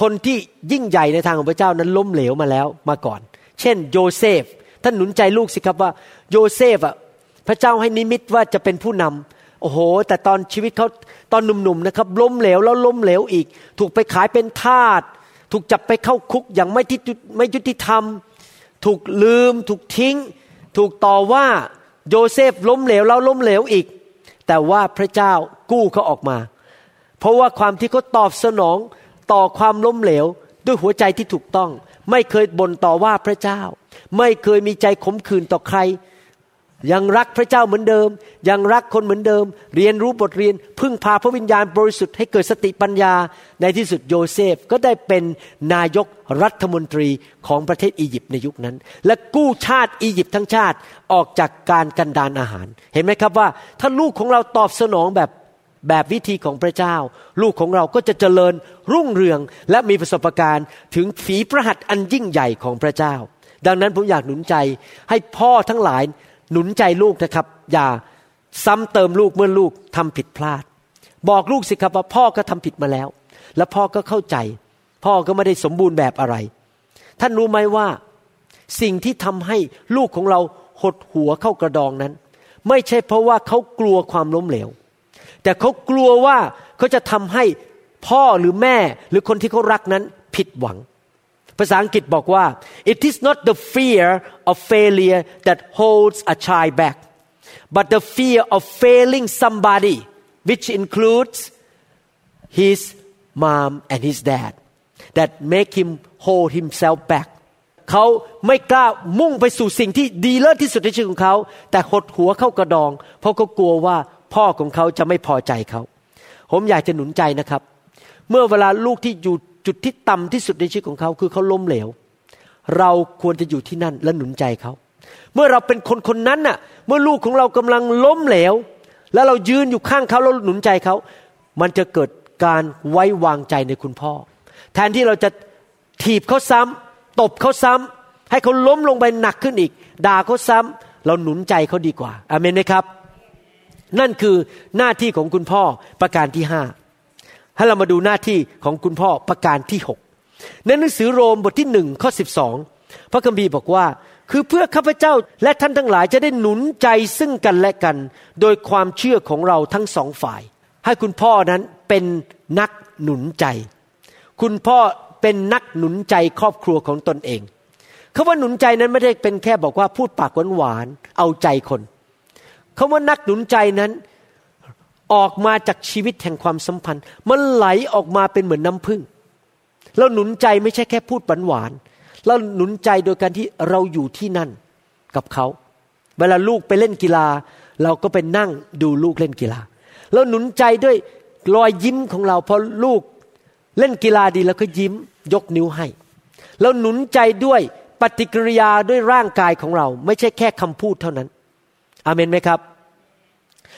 คนที่ยิ่งใหญ่ในทางของพระเจ้านั้นล้มเหลวมาแล้วมาก่อน เช่น โยเซฟ ท่านหนุนใจลูกสิครับว่าโยเซฟอะพระเจ้าให้นิมิตว่าจะเป็นผู้นำโอ้โห แต่ตอนชีวิตเขาตอนหนุ่มๆนะครับล้มเหลวแล้วล้มเหลวอีก ถูกไปขายเป็นทาส ถูกจับไปเข้าคุกอย่างไม่ที่ไม่ยุติธรรม ถูกลืม ถูกทิ้ง ถูกต่อว่าโยเซฟล้มเหลวแล้วล้มเหลวอีก แต่ว่าพระเจ้ากู้เขาออกมา เพราะว่าความที่เขาตอบสนองต่อความล้มเหลวด้วยหัวใจที่ถูกต้อง ไม่เคยบ่นต่อว่าพระเจ้า ไม่เคยมีใจขมขื่นต่อใคร ยังรักพระเจ้าเหมือนเดิม ยังรักคนเหมือนเดิม เรียนรู้บทเรียน พึ่งพาพระวิญญาณบริสุทธิ์ให้เกิดสติปัญญา ในที่สุดโยเซฟก็ได้เป็นนายกรัฐมนตรีของประเทศอียิปต์ในยุคนั้น และกู้ชาติอียิปต์ทั้งชาติออกจากการกันดานอาหาร เห็นไหมครับว่า ถ้าลูกของเราตอบสนองแบบแบบวิธีของพระเจ้า ลูกของเราก็จะเจริญรุ่งเรืองและมีประสบการณ์ ถึงฝีพระหัตถ์อันยิ่งใหญ่ของพระเจ้า ดังนั้นผมอยากหนุนใจให้พ่อทั้งหลาย หนุนใจลูกนะครับ อย่าซ้ำเติมลูกเมื่อลูกทำผิดพลาด บอกลูกสิครับว่าพ่อก็ทำผิดมาแล้ว และพ่อก็เข้าใจ พ่อก็ไม่ได้สมบูรณ์แบบอะไร ท่านรู้ไหมว่า สิ่งที่ทำให้ลูกของเราหดหัวเข้ากระดองนั้น ไม่ใช่เพราะว่าเขากลัวความล้มเหลว แต่เขากลัวว่าเขาจะทำให้พ่อหรือแม่หรือคนที่เขารักนั้นผิดหวัง ภาษาอังกฤษบอกว่า it is not the fear of failure that holds a child back but the fear of failing somebody which includes his mom and his dad that make him hold himself back เขาไม่กล้ามุ่งไปสู่สิ่งที่ดีเลิศที่สุดในชีวิตของเขา แต่หดหัวเข้ากระดอง เพราะเขากลัวว่าพ่อของเขาจะไม่พอใจเขา ผมอยากจะหนุนใจนะครับ เมื่อเวลาลูกที่อยู่ จุดที่ต่ำที่สุดในชีวิตของเขา คือเขาล้มเหลว เราควรจะอยู่ที่นั่นและหนุนใจเขา เมื่อเราเป็นคนคนนั้นน่ะ เมื่อลูกของเรากำลังล้มเหลว แล้วเรายืนอยู่ข้างเขาแล้วหนุนใจเขา มันจะเกิดการไว้วางใจในคุณพ่อ แทนที่เราจะถีบเขาซ้ำตบเขาซ้ำให้เขาล้มลงไปหนักขึ้นอีก ด่าเขาซ้ำเราหนุนใจเขาดีกว่าอเมนไหมครับ นั่นคือหน้าที่ของคุณพ่อประการที่ห้า ให้เรามาดูหน้าที่ของคุณพ่อประการที่หกในหนังสือโรมบทที่หนึ่งข้อสิบสองพระคัมภีร์บอกว่า คือเพื่อข้าพเจ้าและท่านทั้งหลายจะได้หนุนใจซึ่งกันและกัน โดยความเชื่อของเราทั้งสองฝ่าย ให้คุณพ่อนั้นเป็นนักหนุนใจ คุณพ่อเป็นนักหนุนใจครอบครัวของตนเองคาว่าหนุนใจนั้นไม่ได้เป็นแค่บอกว่าพูดปากหวานๆเอาใจคนคาว่านักหนุนใจนั้น ออกมาจากชีวิตแห่งความสัมพันธ์ มันไหลออกมาเป็นเหมือนน้ำพึ่งเราหนุนใจไม่ใช่แค่พูดหวานๆเราหนุนใจโดยการที่เราอยู่ที่นั่นกับเขา เวลาลูกไปเล่นกีฬา เราก็ไปนั่งดูลูกเล่นกีฬาเราหนุนใจด้วยรอยยิ้มของเราพอลูกเล่นกีฬาดีแล้วก็ยิ้มยกนิ้วให้ เราหนุนใจด้วยปฏิกิริยาด้วยร่างกายของเรา ไม่ใช่แค่คำพูดเท่านั้นอเมนไหมครับ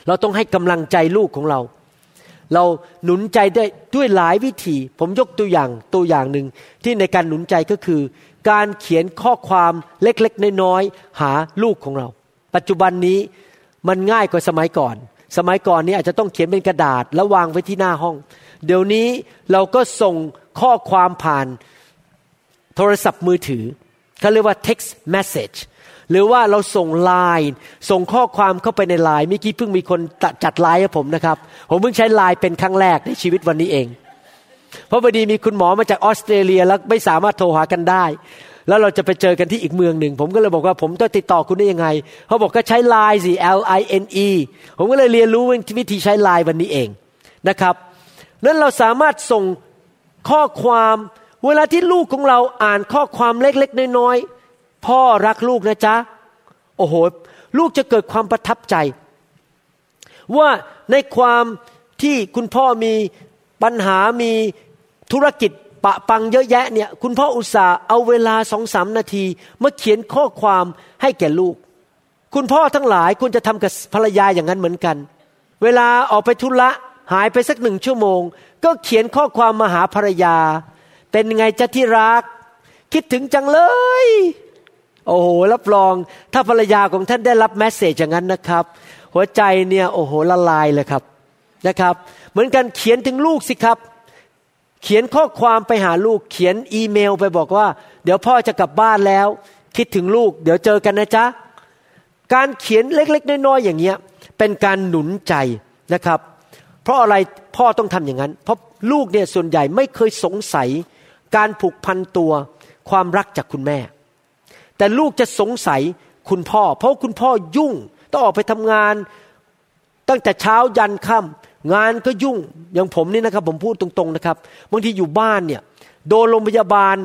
เราต้องให้กำลังใจลูกของเรา เราหนุนใจได้ด้วยหลายวิธี ผมยกตัวอย่างตัวอย่างหนึ่งที่ในการหนุนใจก็คือ การเขียนข้อความเล็กๆน้อยๆหาลูกของเรา ปัจจุบันนี้มันง่ายกว่าสมัยก่อน สมัยก่อนนี้อาจจะต้องเขียนเป็นกระดาษแล้ววางไว้ที่หน้าห้อง เดี๋ยวนี้เราก็ส่งข้อความผ่านโทรศัพท์มือถือเขาเรียกว่า text message หรือว่าเราส่งไลน์ส่งข้อความเข้าไปในไลน์เมื่อกี้เพิ่งมีคนจัดไลน์ให้ผมนะครับ ผมเพิ่งใช้ไลน์เป็นครั้งแรกในชีวิตวันนี้เอง เพราะพอดีมีคุณหมอมาจากออสเตรเลียแล้วไม่สามารถโทรหากันได้ แล้วเราจะไปเจอกันที่อีกเมืองหนึ่ง ผมก็เลยบอกว่าผมต้องติดต่อคุณได้ยังไงเขาบอกก็ใช้ไลน์สิ L I N E ผมก็เลยเรียนรู้วิธีใช้ไลน์วันนี้เองนะครับนั้นเราสามารถส่งข้อความเวลาที่ลูกของเราอ่านข้อความเล็กๆน้อยๆ พ่อรักลูกนะจ๊ะ โอ้โห ลูกจะเกิดความประทับใจ ว่าในความที่คุณพ่อมีปัญหามีธุรกิจปะปังเยอะแยะเนี่ย คุณพ่ออุตส่าห์เอาเวลาสองสามนาทีมาเขียนข้อความให้แก่ลูก คุณพ่อทั้งหลายควรจะทำกับภรรยาอย่างนั้นเหมือนกัน เวลาออกไปธุระหายไปสักหนึ่งชั่วโมง ก็เขียนข้อความมาหาภรรยา เป็นไงจะที่รัก คิดถึงจังเลย โอ้โหรับรองถ้าภรรยาของท่านได้รับแมสเซจอย่างนั้นนะครับ หัวใจเนี่ยโอ้โหละลายเลยครับนะครับ เหมือนกันเขียนถึงลูกสิครับ เขียนข้อความไปหาลูกเขียนอีเมลไปบอกว่า เดี๋ยวพ่อจะกลับบ้านแล้ว คิดถึงลูก เดี๋ยวเจอกันนะจ๊ะการเขียนเล็ก ๆ น้อยๆอย่างเงี้ยเป็นการหนุนใจนะครับ เพราะอะไรพ่อต้องทำอย่างนั้น เพราะลูกเนี่ยส่วนใหญ่ไม่เคยสงสัย การผูกพันตัวความรักจากคุณแม่ แต่ลูกจะสงสัยคุณพ่อ เพราะคุณพ่อยุ่ง ต้องออกไปทำงาน ตั้งแต่เช้ายันค่ำงานก็ยุ่งอย่างผมนี่นะครับ ผมพูดตรงๆนะครับบางทีอยู่บ้านเนี่ยโดนโรงพยาบาล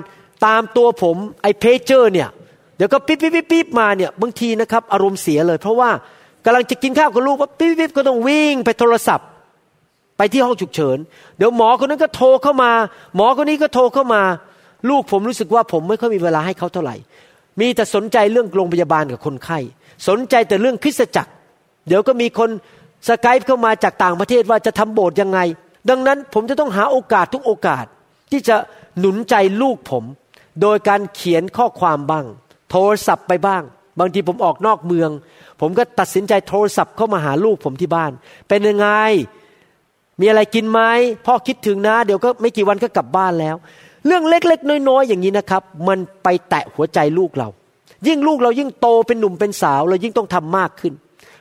ตามตัวผมไอ้เพเจอร์เนี่ยเดี๋ยวก็ปิ๊บปิ๊บปิ๊บมาเนี่ยบางทีนะครับ อารมณ์เสียเลย เพราะว่ากำลังจะกินข้าวกับลูกว่าปิ๊บปิ๊บก็ต้องวิ่งไปโทรศัพท์ ไปที่ห้องฉุกเฉิน เดี๋ยวหมอคนนั้นก็โทรเข้ามา หมอคนนี้ก็โทรเข้ามา ลูกผมรู้สึกว่าผมไม่ค่อยมีเวลาให้เขาเท่าไหร่ มีแต่สนใจเรื่องโรงพยาบาลกับคนไข้ สนใจแต่เรื่องคริสตจักร เดี๋ยวก็มีคนสกายเข้ามาจากต่างประเทศว่าจะทำโบสถ์ยังไง ดังนั้นผมจะต้องหาโอกาสทุกโอกาส ที่จะหนุนใจลูกผม โดยการเขียนข้อความบ้าง โทรศัพท์ไปบ้าง บางทีผมออกนอกเมือง ผมก็ตัดสินใจโทรศัพท์เข้ามาหาลูกผมที่บ้าน เป็นยังไงมีอะไรกินไหมพ่อคิดถึงนะ เดี๋ยวก็ไม่กี่วันก็กลับบ้านแล้ว เรื่องเล็กๆ น้อยๆ อย่างนี้นะครับ มันไปแตะหัวใจลูกเรา ยิ่งลูกเรายิ่งโตเป็นหนุ่มเป็นสาว เรายิ่งต้องทำมากขึ้น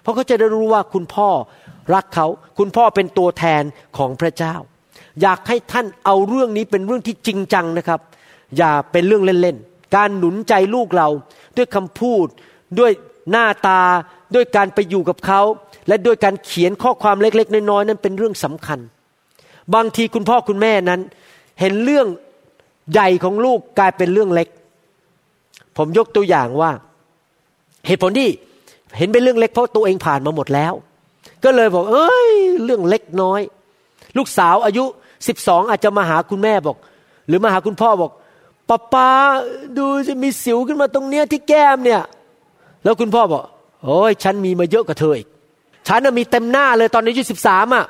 เพราะเขาจะได้รู้ว่าคุณพ่อรักเขา คุณพ่อเป็นตัวแทนของพระเจ้า อยากให้ท่านเอาเรื่องนี้เป็นเรื่องที่จริงจังนะครับ อย่าเป็นเรื่องเล่นๆ การหนุนใจลูกเราด้วยคำพูด ด้วยหน้าตา ด้วยการไปอยู่กับเขา และโดยการเขียนข้อความเล็กๆ น้อยๆ นั้นเป็นเรื่องสำคัญ บางทีคุณพ่อคุณแม่นั้น เห็นเรื่อง ใหญ่ของลูกกลายเป็นเรื่องเล็ก ผมยกตัวอย่างว่า เหตุผลที่เห็นเป็นเรื่องเล็กเพราะตัวเองผ่านมาหมดแล้ว ก็เลยบอก เอ้ย เรื่องเล็กน้อย ลูกสาวอายุสิบสองอาจจะมาหาคุณแม่บอก หรือมาหาคุณพ่อบอกป้าป้าดูจะมีสิวขึ้นมาตรงเนี้ยที่แก้มเนี่ย แล้วคุณพ่อบอกโอ้ยฉันมีมาเยอะกว่าเธออีกฉันมีเต็มหน้าเลยตอนอายุสิบสามอะ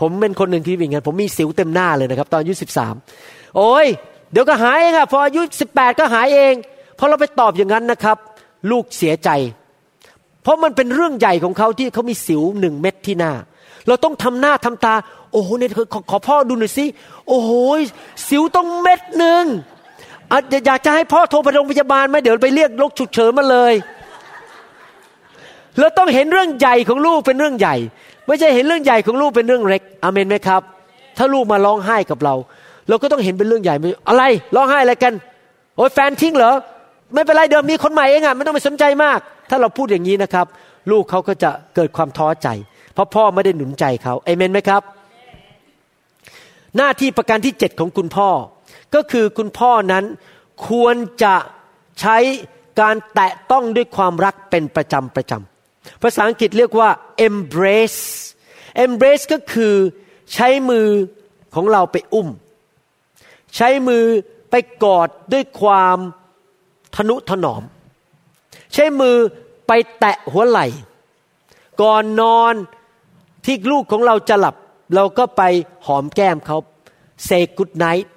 ผมเป็นคนหนึ่งที่เป็นงั้นผมมีสิวเต็มหน้าเลยนะครับ ตอนอายุสิบสาม โอ้ยเดี๋ยวก็หายเองอะพออายุสิบแปดก็หายเองพอเราไปตอบอย่างนั้นนะครับ ลูกเสียใจ เพราะมันเป็นเรื่องใหญ่ของเขาที่เขามีสิวหนึ่งเม็ดที่หน้า เราต้องทำหน้าทำตา โอ้โหเนี่ยขอขอพ่อดูหน่อยสิโอ้โหสิวต้องเม็ดหนึ่งอยากจะให้พ่อโทรไปโรงพยาบาลไหมเดี๋ยวไปเรียกรถฉุกเฉินมาเลยเราต้องเห็นเรื่องใหญ่ของลูกเป็นเรื่องใหญ่ ไม่ใช่เห็นเรื่องใหญ่ของลูกเป็นเรื่องเล็กอเมนไหมครับ ถ้าลูกมาร้องไห้กับเรา เราก็ต้องเห็นเป็นเรื่องใหญ่อะไรร้องไห้อะไรกัน โอ้ยแฟนทิ้งเหรอไม่เป็นไรเดิมมีคนใหม่เองอะไม่ต้องไปสนใจมาก ถ้าเราพูดอย่างนี้นะครับ ลูกเขาก็จะเกิดความท้อใจ เพราะพ่อไม่ได้หนุนใจเขาเอเมนไหมครับ หน้าที่ประการที่เจ็ดของคุณพ่อ ก็คือคุณพ่อนั้นควรจะใช้การแตะต้องด้วยความรักเป็นประจำประจำภาษาอังกฤษเรียกว่า embrace embrace ก็คือใช้มือของเราไปอุ้ม ใช้มือไปกอดด้วยความทนุถนอม ใช้มือไปแตะหัวไหล่ ก่อนนอนที่ลูกของเราจะหลับ เราก็ไปหอมแก้มเขาเซกุดไนท์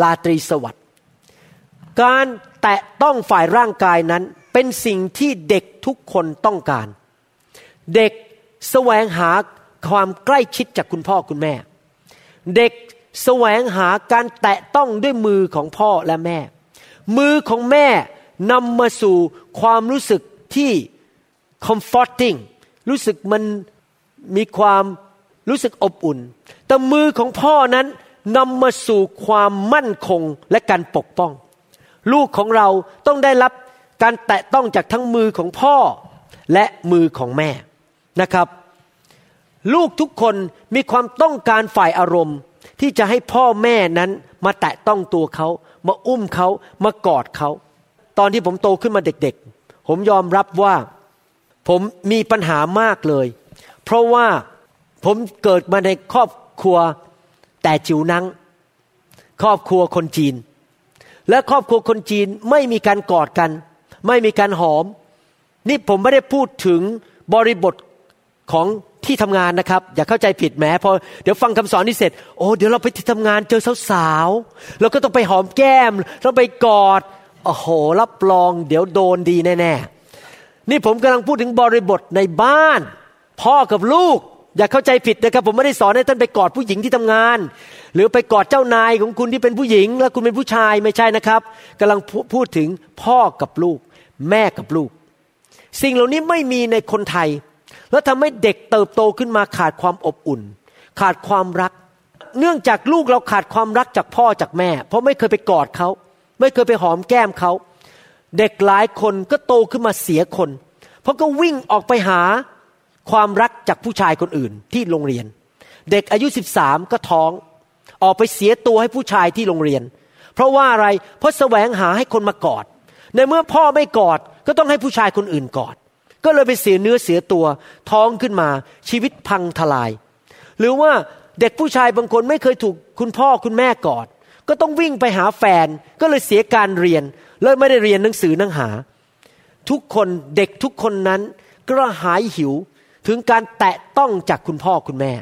ลาตรีสวัสดิ์การแตะต้องฝ่ายร่างกายนั้นเป็นสิ่งที่เด็กทุกคนต้องการ เด็กแสวงหาความใกล้ชิดจากคุณพ่อคุณแม่ เด็ก แสวงหาการแตะต้องด้วยมือของพ่อและแม่ มือของแม่นำมาสู่ความรู้สึกที่ comforting รู้สึกมันมีความรู้สึกอบอุ่น แต่มือของพ่อนั้นนำมาสู่ความมั่นคงและการปกป้อง ลูกของเราต้องได้รับการแตะต้องจากทั้งมือของพ่อและมือของแม่นะครับ ลูกทุกคนมีความต้องการฝ่ายอารมณ์ ที่จะให้พ่อแม่นั้นมาแตะต้องตัวเขา มาอุ้มเขามากอดเขา ตอนที่ผมโตขึ้นมาเด็กๆ ผมยอมรับว่า ผมมีปัญหามากเลย เพราะว่าผมเกิดมาในครอบครัวแต่จิ๋วนัง ครอบครัวคนจีน และครอบครัวคนจีนไม่มีการกอดกัน ไม่มีการหอม นี่ผมไม่ได้พูดถึงบริบท ของที่ทำงานนะครับ อย่าเข้าใจผิดแม้พอเดี๋ยวฟังคำสอนนี้เสร็จโอ้เดี๋ยวเราไปที่ทำงานเจอสาวๆเราก็ต้องไปหอมแก้มเราไปกอดโอ้โหรับรอง เดี๋ยวโดนดีแน่ๆนี่ผมกำลังพูดถึงบริบทในบ้าน พ่อกับลูก อย่าเข้าใจผิดนะครับ ผมไม่ได้สอนให้ท่านไปกอดผู้หญิงที่ทำงาน หรือไปกอดเจ้านายของคุณที่เป็นผู้หญิง แล้วคุณเป็นผู้ชายไม่ใช่นะครับกำลังพูดถึงพ่อกับลูก แม่กับลูก สิ่งเหล่านี้ไม่มีในคนไทย แล้วทำให้เด็กเติบโตขึ้นมาขาดความอบอุ่น ขาดความรัก เนื่องจากลูกเราขาดความรักจากพ่อจากแม่ เพราะไม่เคยไปกอดเขาไม่เคยไปหอมแก้มเขาเด็กหลายคนก็โตขึ้นมาเสียคน เพราะก็วิ่งออกไปหาความรักจากผู้ชายคนอื่นที่โรงเรียน เด็กอายุ 13 ก็ท้อง ออกไปเสียตัวให้ผู้ชายที่โรงเรียน เพราะว่าอะไรเพราะแสวงหาให้คนมากอด ในเมื่อพ่อไม่กอดก็ต้องให้ผู้ชายคนอื่นกอด ก็เลยไปเสียเนื้อเสียตัว ท้องขึ้นมาชีวิตพังทลาย หรือว่าเด็กผู้ชายบางคนไม่เคยถูกคุณพ่อคุณแม่กอด ก็ต้องวิ่งไปหาแฟน ก็เลยเสียการเรียนเลยไม่ได้เรียนหนังสือนังหา ทุกคนเด็กทุกคนนั้นกระหายหิวถึงการแตะต้องจากคุณพ่อคุณแม่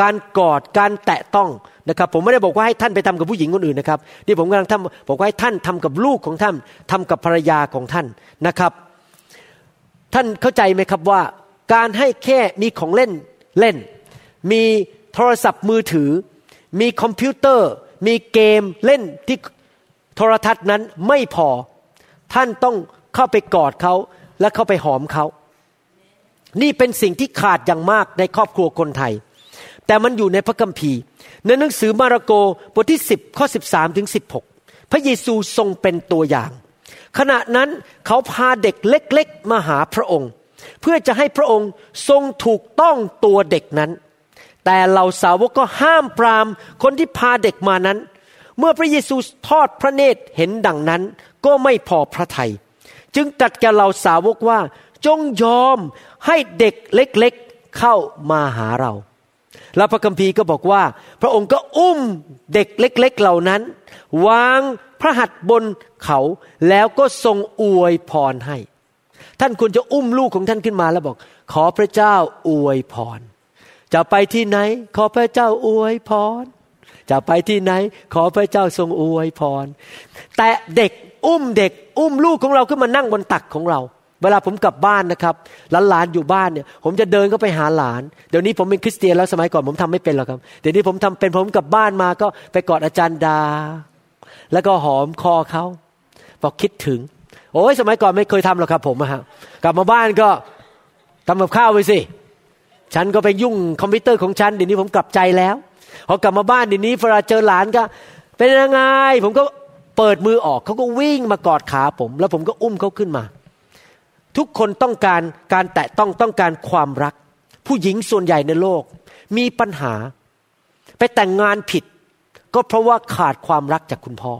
การกอดการแตะต้องนะครับผมไม่ได้บอกว่าให้ท่านไปทำกับผู้หญิงคนอื่นนะครับที่ผมกำลังทำบอกว่าให้ท่านทำกับลูกของท่านทำกับภรรยาของท่านนะครับ ท่านเข้าใจไหมครับว่า การให้แค่มีของเล่นเล่น มีโทรศัพท์มือถือ มีคอมพิวเตอร์ มีเกมเล่นที่โทรทัศน์นั้นไม่พอ ท่านต้องเข้าไปกอดเขาและเข้าไปหอมเขา นี่เป็นสิ่งที่ขาดอย่างมากในครอบครัวคนไทย แต่มันอยู่ในพระคัมภีร์ ในหนังสือมาระโกบทที่ 10 ข้อ 13 ถึง 16 พระเยซูทรงเป็นตัวอย่าง ขณะนั้นเขาพาเด็กเล็กๆมาหาพระองค์ เพื่อจะให้พระองค์ทรงถูกต้องตัวเด็กนั้น แต่เหล่าสาวกก็ห้ามปรามคนที่พาเด็กมานั้น เมื่อพระเยซูทอดพระเนตรเห็นดังนั้นก็ไม่พอพระทยัยจึงตัดแก่เหล่าสาวกว่าจงยอมให้เด็กเล็กๆเข้ามาหาเรา แล้วพระคัมภีร์ก็บอกว่า พระองค์ก็อุ้มเด็กเล็ก ๆเหล่านั้น วางพระหัตถ์บนเขาแล้วก็ทรงอวยพรให้ ท่านควรจะอุ้มลูกของท่านขึ้นมาแล้วบอก ขอพระเจ้าอวยพร จะไปที่ไหน ขอพระเจ้าอวยพร จะไปที่ไหน ขอพระเจ้าทรงอวยพร แต่เด็กอุ้มเด็ก อุ้มลูกของเราขึ้นมานั่งบนตักของเรา เวลาผมกลับบ้านนะครับหลานๆอยู่บ้านเนี่ย ผมจะเดินก็ไปหาหลาน เดี๋ยวนี้ผมเป็นคริสเตียนแล้วสมัยก่อนผมทำไม่เป็นหรอกครับ เดี๋ยวนี้ผมทำเป็นผมกลับบ้านมาก็ไปกอดอาจารย์ดา แล้วก็หอมคอเขาบอกคิดถึง โอ้ยสมัยก่อนไม่เคยทำหรอกครับ ผมอะฮะกลับมาบ้านก็ทำกับข้าวไปสิฉันก็ไปยุ่งคอมพิวเตอร์ของฉันเดี๋ยวนี้ผมกลับใจแล้วพอกลับมาบ้านเดี๋ยวนี้เวลาเจอหลานก็ เป็นยังไง ผมก็เปิดมือออกเขาก็วิ่งมากอดขาผม แล้วผมก็อุ้มเขาขึ้นมา ทุกคนต้องการการแตะต้องต้องการความรัก ผู้หญิงส่วนใหญ่ในโลก มีปัญหา ไปแต่งงานผิด ก็เพราะว่าขาดความรักจากคุณพ่อ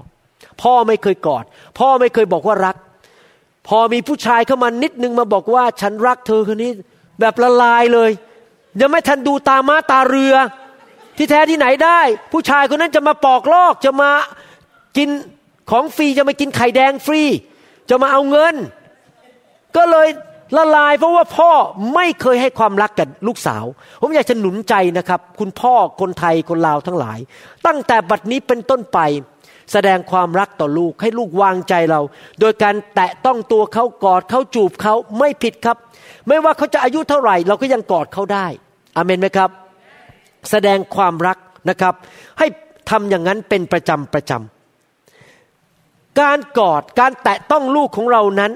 พ่อไม่เคยกอด พ่อไม่เคยบอกว่ารัก พอมีผู้ชายเข้ามานิดนึงมาบอกว่าฉันรักเธอคนนี้ แบบละลายเลย ยังไม่ทันดูตาม้าตาเรือ ที่แท้ที่ไหนได้ ผู้ชายคนนั้นจะมาปอกลอกจะมากินของฟรีจะมากินไข่แดงฟรี จะมาเอาเงิน ก็เลยละลายเพราะว่าพ่อไม่เคยให้ความรักกับลูกสาว ผมอยากจะหนุนใจนะครับ คุณพ่อคนไทยคนลาวทั้งหลาย ตั้งแต่บัดนี้เป็นต้นไป แสดงความรักต่อลูกให้ลูกวางใจเรา โดยการแตะต้องตัวเขากอดเขาจูบเขาไม่ผิดครับ ไม่ว่าเขาจะอายุเท่าไหร่ เราก็ยังกอดเขาได้อเมนไหมครับ แสดงความรักนะครับ ให้ทำอย่างนั้นเป็นประจำประจำการกอดการแตะต้องลูกของเรานั้น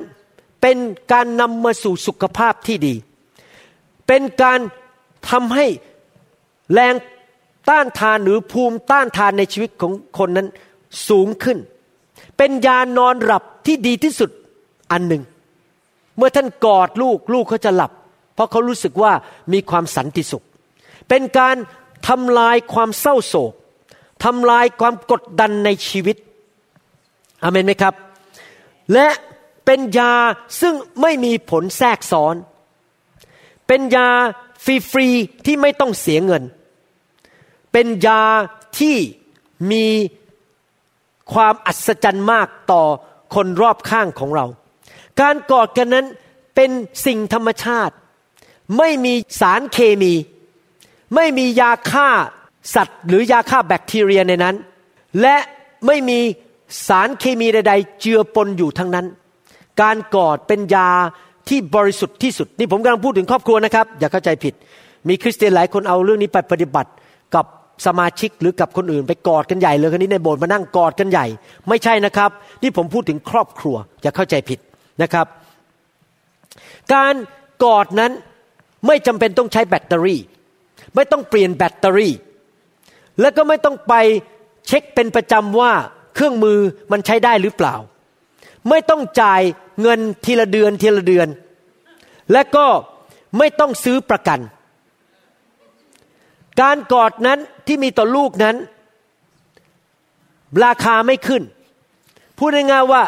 เป็นการนำมาสู่สุขภาพที่ดี เป็นการทำให้แรงต้านทานหรือภูมิต้านทานในชีวิตของคนนั้นสูงขึ้น เป็นยานอนหลับที่ดีที่สุดอันหนึ่ง เมื่อท่านกอดลูกลูกเขาจะหลับ เพราะเขารู้สึกว่ามีความสันติสุข เป็นการทำลายความเศร้าโศกทำลายความกดดันในชีวิตอเมนไหมครับ และ เป็นยาซึ่งไม่มีผลแทรกซ้อน เป็นยาฟรีๆที่ไม่ต้องเสียเงิน เป็นยาที่มีความอัศจรรย์มากต่อคนรอบข้างของเรา การกอดกันนั้นเป็นสิ่งธรรมชาติ ไม่มีสารเคมี ไม่มียาฆ่าสัตว์ หรือยาฆ่าแบคทีเรียในนั้น และไม่มีสารเคมีใดๆ เจือปนอยู่ทั้งนั้น การกอดเป็นยาที่บริสุทธิ์ที่สุด นี่ผมกำลังพูดถึงครอบครัวนะครับ อย่าเข้าใจผิด มีคริสเตียนหลายคนเอาเรื่องนี้ไปปฏิบัติกับสมาชิกหรือกับคนอื่น ไปกอดกันใหญ่เลยคนนี้ในโบสถ์มานั่งกอดกันใหญ่ ไม่ใช่นะครับ นี่ผมพูดถึงครอบครัว อย่าเข้าใจผิดนะครับ การกอดนั้นไม่จำเป็นต้องใช้แบตเตอรี่ ไม่ต้องเปลี่ยนแบตเตอรี่ แล้วก็ไม่ต้องไปเช็คเป็นประจำว่าเครื่องมือมันใช้ได้หรือเปล่า ไม่ต้องจ่ายเงินทีละเดือนทีละเดือน และก็ไม่ต้องซื้อประกัน การกอดนั้นที่มีต่อลูกนั้น ราคาไม่ขึ้น พูดง่ายๆว่า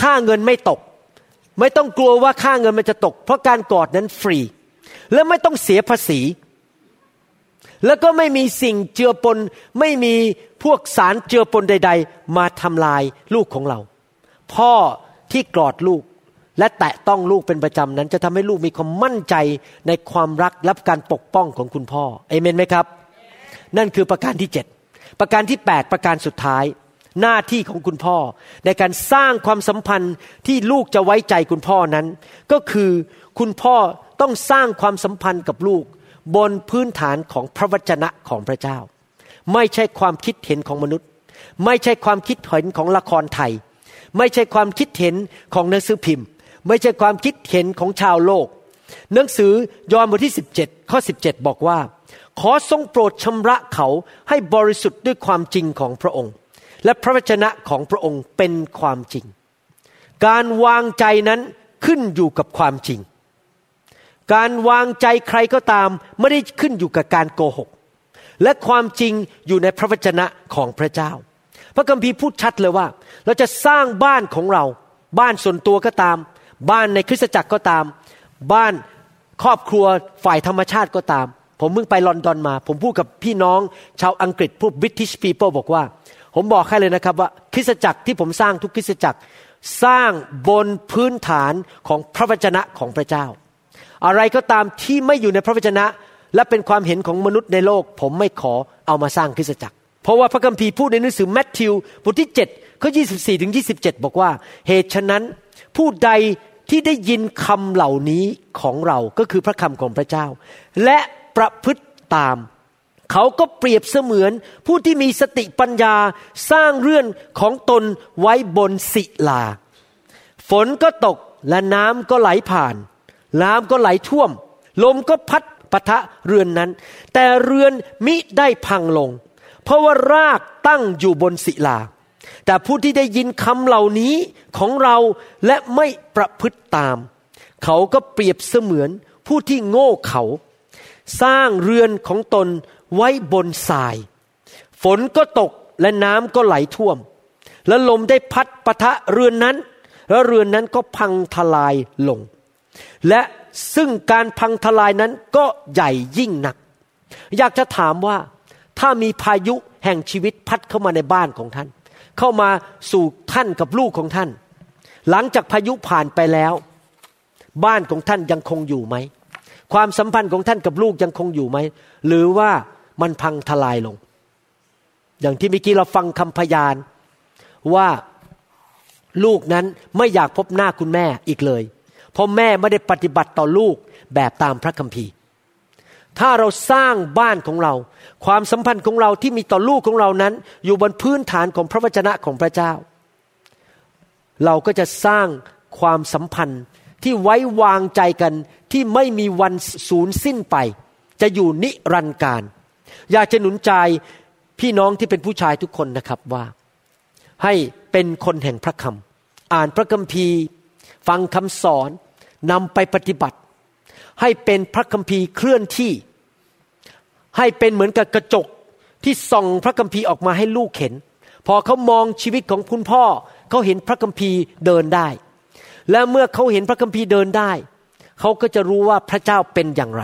ค่าเงินไม่ตก ไม่ต้องกลัวว่าค่าเงินมันจะตก เพราะการกอดนั้นฟรี และไม่ต้องเสียภาษี แล้วก็ไม่มีสิ่งเจือปนไม่มีพวกสารเจือปนใด ๆ มาทำลายลูกของเรา พ่อที่กอดลูกและแตะต้องลูกเป็นประจำนั้น จะทำให้ลูกมีความมั่นใจในความรักและการปกป้องของคุณพ่อเอเมนไหมครับ นั่นคือประการที่เจ็ดประการที่แปดประการสุดท้าย หน้าที่ของคุณพ่อ ในการสร้างความสัมพันธ์ที่ลูกจะไว้ใจคุณพ่อนั้น ก็คือคุณพ่อต้องสร้างความสัมพันธ์กับลูก บนพื้นฐานของพระวจนะของพระเจ้า ไม่ใช่ความคิดเห็นของมนุษย์ ไม่ใช่ความคิดเห็นของละครไทย ไม่ใช่ความคิดเห็นของหนังสือพิมพ์ ไม่ใช่ความคิดเห็นของชาวโลก หนังสือยอห์นบทที่ 17 ข้อ 17 บอกว่า ขอทรงโปรดชำระเขาให้บริสุทธิ์ด้วยความจริงของพระองค์ และพระวจนะของพระองค์เป็นความจริง การวางใจนั้นขึ้นอยู่กับความจริง การวางใจใครก็ตามไม่ได้ขึ้นอยู่กับการโกหก และความจริงอยู่ในพระวจนะของพระเจ้า พระคัมภีร์พูดชัดเลยว่า เราจะสร้างบ้านของเรา บ้านส่วนตัวก็ตาม บ้านในคริสตจักรก็ตาม บ้านครอบครัวฝ่ายธรรมชาติก็ตาม ผมเพิ่งไปลอนดอนมา ผมพูดกับพี่น้องชาวอังกฤษพวก British people บอกว่า ผมบอกให้เลยนะครับว่าคริสตจักรที่ผมสร้างทุกคริสตจักรสร้างบนพื้นฐานของพระวจนะของพระเจ้า อะไรก็ตามที่ไม่อยู่ในพระวจนะ และเป็นความเห็นของมนุษย์ในโลก ผมไม่ขอเอามาสร้างคริสตจักร เพราะว่าพระคัมภีร์พูดในหนังสือแมทธิวบทที่7ข้อ24ถึง27 บอกว่า เหตุฉะนั้นผู้ใดที่ได้ยินคำเหล่านี้ของเราก็คือพระคำของพระเจ้า และประพฤติตาม เขาก็เปรียบเสมือนผู้ที่มีสติปัญญาสร้างเรือนของตนไว้บนศิลา ฝนก็ตกและน้ำก็ไหลผ่าน น้ำก็ไหลท่วม ลมก็พัดปะทะเรือนนั้น แต่เรือนมิได้พังลง เพราะว่ารากตั้งอยู่บนศิลา แต่ผู้ที่ได้ยินคำเหล่านี้ของเราและไม่ประพฤติตาม เขาก็เปรียบเสมือนผู้ที่โง่เขา สร้างเรือนของตนไว้บนทราย ฝนก็ตกและน้ำก็ไหลท่วม และลมได้พัดปะทะเรือนนั้น แล้วเรือนนั้นก็พังทลายลง และซึ่งการพังทลายนั้นก็ใหญ่ยิ่งนัก อยากจะถามว่า ถ้ามีพายุแห่งชีวิตพัดเข้ามาในบ้านของท่าน เข้ามาสู่ท่านกับลูกของท่าน หลังจากพายุผ่านไปแล้ว บ้านของท่านยังคงอยู่ไหม ความสัมพันธ์ของท่านกับลูกยังคงอยู่ไหม หรือว่ามันพังทลายลง อย่างที่เมื่อกี้เราฟังคำพยานว่าลูกนั้นไม่อยากพบหน้าคุณแม่อีกเลย เพราะแม่ไม่ได้ปฏิบัติต่อลูกแบบตามพระคัมภีร์ ถ้าเราสร้างบ้านของเรา ความสัมพันธ์ของเราที่มีต่อลูกของเรานั้น อยู่บนพื้นฐานของพระวจนะของพระเจ้า เราก็จะสร้างความสัมพันธ์ที่ไว้วางใจกันที่ไม่มีวันสูญสิ้นไป จะอยู่นิรันดร์การ อยากจะหนุนใจพี่น้องที่เป็นผู้ชายทุกคนนะครับว่า ให้เป็นคนแห่งพระคำอ่านพระคัมภีร์ ฟังคำสอนนำไปปฏิบัติ ให้เป็นพระคัมภีร์เคลื่อนที่ ให้เป็นเหมือนกับกระจกที่ส่องพระคัมภีร์ออกมาให้ลูกเห็น พอเขามองชีวิตของคุณพ่อ เขาเห็นพระคัมภีร์เดินได้ และเมื่อเขาเห็นพระคัมภีร์เดินได้ เขาก็จะรู้ว่าพระเจ้าเป็นอย่างไร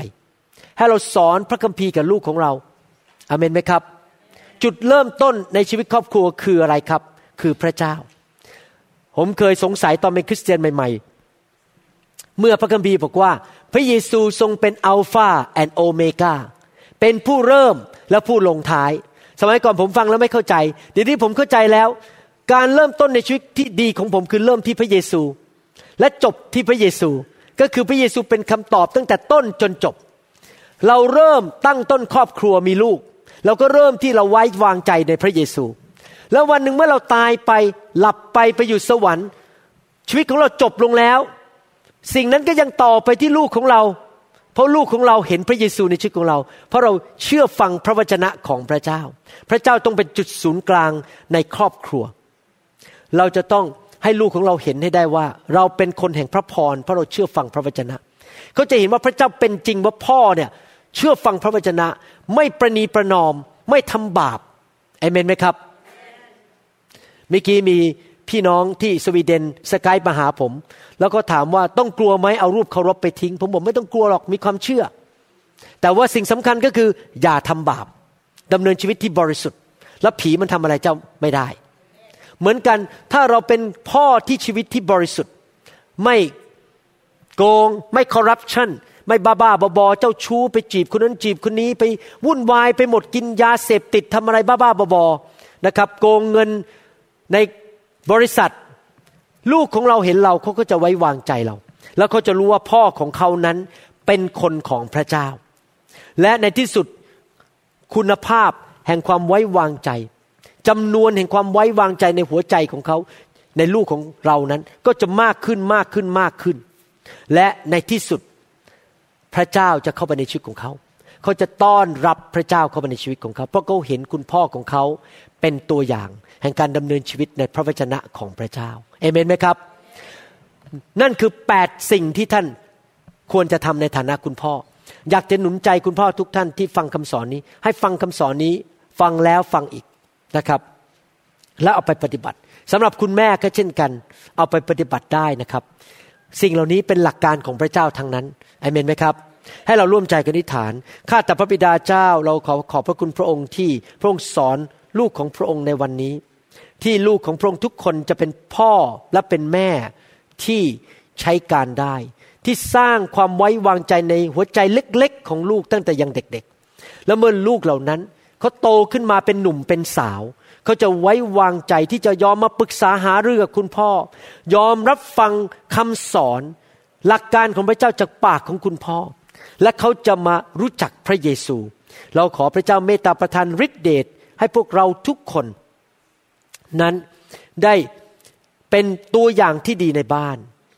ให้เราสอนพระคัมภีร์กับลูกของเราอเมนไหมครับ จุดเริ่มต้นในชีวิตครอบครัวคืออะไรครับ คือพระเจ้า ผมเคยสงสัยตอนเป็นคริสเตียนใหม่ ๆ เมื่อพระคัมภีร์บอกว่า พระเยซูทรงเป็นอัลฟาแอนโอเมกาเป็นผู้เริ่มและผู้ลงท้าย สมัยก่อนผมฟังแล้วไม่เข้าใจเดี๋ยวนี้ผมเข้าใจแล้ว การเริ่มต้นในชีวิตที่ดีของผมคือเริ่มที่พระเยซู และจบที่พระเยซู ก็คือพระเยซูเป็นคำตอบตั้งแต่ต้นจนจบ เราเริ่มตั้งต้นครอบครัวมีลูก เราก็เริ่มที่เราไว้วางใจในพระเยซู แล้ววันหนึ่งเมื่อเราตายไปหลับไปไปอยู่สวรรค์ ชีวิตของเราจบลงแล้ว สิ่งนั้นก็ยังต่อไปที่ลูกของเรา เพราะลูกของเราเห็นพระเยซูในชีวิตของเรา เพราะเราเชื่อฟังพระวจนะของพระเจ้า พระเจ้าต้องเป็นจุดศูนย์กลางในครอบครัว เราจะต้องให้ลูกของเราเห็นให้ได้ว่า เราเป็นคนแห่งพระพรเพราะเราเชื่อฟังพระวจนะ เขาจะเห็นว่าพระเจ้าเป็นจริงว่าพ่อเนี่ยเชื่อฟังพระวจนะ ไม่ประนีประนอม ไม่ทำบาปเอเมนไหมครับเมื่อกี้มี พี่น้องที่สวีเดนสกายมาหาผม แล้วก็ถามว่าต้องกลัวไหมเอารูปเคารพไปทิ้ง ผมบอกไม่ต้องกลัวหรอกมีความเชื่อ แต่ว่าสิ่งสำคัญก็คือ อย่าทำบาปดำเนินชีวิตที่บริสุทธิ์ แล้วผีมันทำอะไรเจ้าไม่ได้ เหมือนกันถ้าเราเป็นพ่อที่ชีวิตที่บริสุทธิ์ ไม่โกงไม่คอร์รัปชันไม่บ้าบ้าบอเจ้าชู้ไปจีบคนนั้นจีบคนนี้ไปวุ่นวายไปหมดกินยาเสพติดทำอะไรบ้าบ้าบอนะครับ โกงเงินใน บริษัทลูกของเราเห็นเราเขาก็จะไว้วางใจเรา แล้วเขาจะรู้ว่าพ่อของเขานั้นเป็นคนของพระเจ้า และในที่สุดคุณภาพแห่งความไว้วางใจจำนวนแห่งความไว้วางใจในหัวใจของเขา ในลูกของเรานั้นก็จะมากขึ้นมากขึ้นมากขึ้น และในที่สุดพระเจ้าจะเข้าไปในชีวิตของเขา เขาจะต้อนรับพระเจ้าเข้าไปในชีวิตของเขา เพราะเขาเห็นคุณพ่อของเขาเป็นตัวอย่าง แห่งการดำเนินชีวิตในพระวจนะของพระเจ้าเอเมนไหมครับ นั่นคือแปดสิ่งที่ท่านควรจะทำในฐานะคุณพ่อ อยากจะหนุนใจคุณพ่อทุกท่านที่ฟังคำสอนนี้ ให้ฟังคำสอนนี้ฟังแล้วฟังอีกนะครับ แล้วเอาไปปฏิบัติสำหรับคุณแม่ก็เช่นกัน เอาไปปฏิบัติได้นะครับ สิ่งเหล่านี้เป็นหลักการของพระเจ้าทั้งนั้นเอเมนไหมครับให้เราร่วมใจกันอธิษฐาน ข้าแต่พระบิดาเจ้า เราขอขอบพระคุณพระองค์ที่พระองค์สอนลูกของพระองค์ในวันนี้ ที่ลูกของพระองค์ทุกคนจะเป็นพ่อและเป็นแม่ที่ใช้การได้ ที่สร้างความไว้วางใจในหัวใจเล็กๆ ของลูกตั้งแต่ยังเด็กๆ แล้วเมื่อลูกเหล่านั้นเขาโตขึ้นมาเป็นหนุ่มเป็นสาวเขาจะไว้วางใจที่จะยอมมาปรึกษาหาเรื่องกับคุณพ่อ ยอมรับฟังคำสอนหลักการของพระเจ้าจากปากของคุณพ่อ และเขาจะมารู้จักพระเยซู เราขอพระเจ้าเมตตาประทานฤทธิเดชให้พวกเราทุกคน นั้นได้เป็นตัวอย่างที่ดีในบ้าน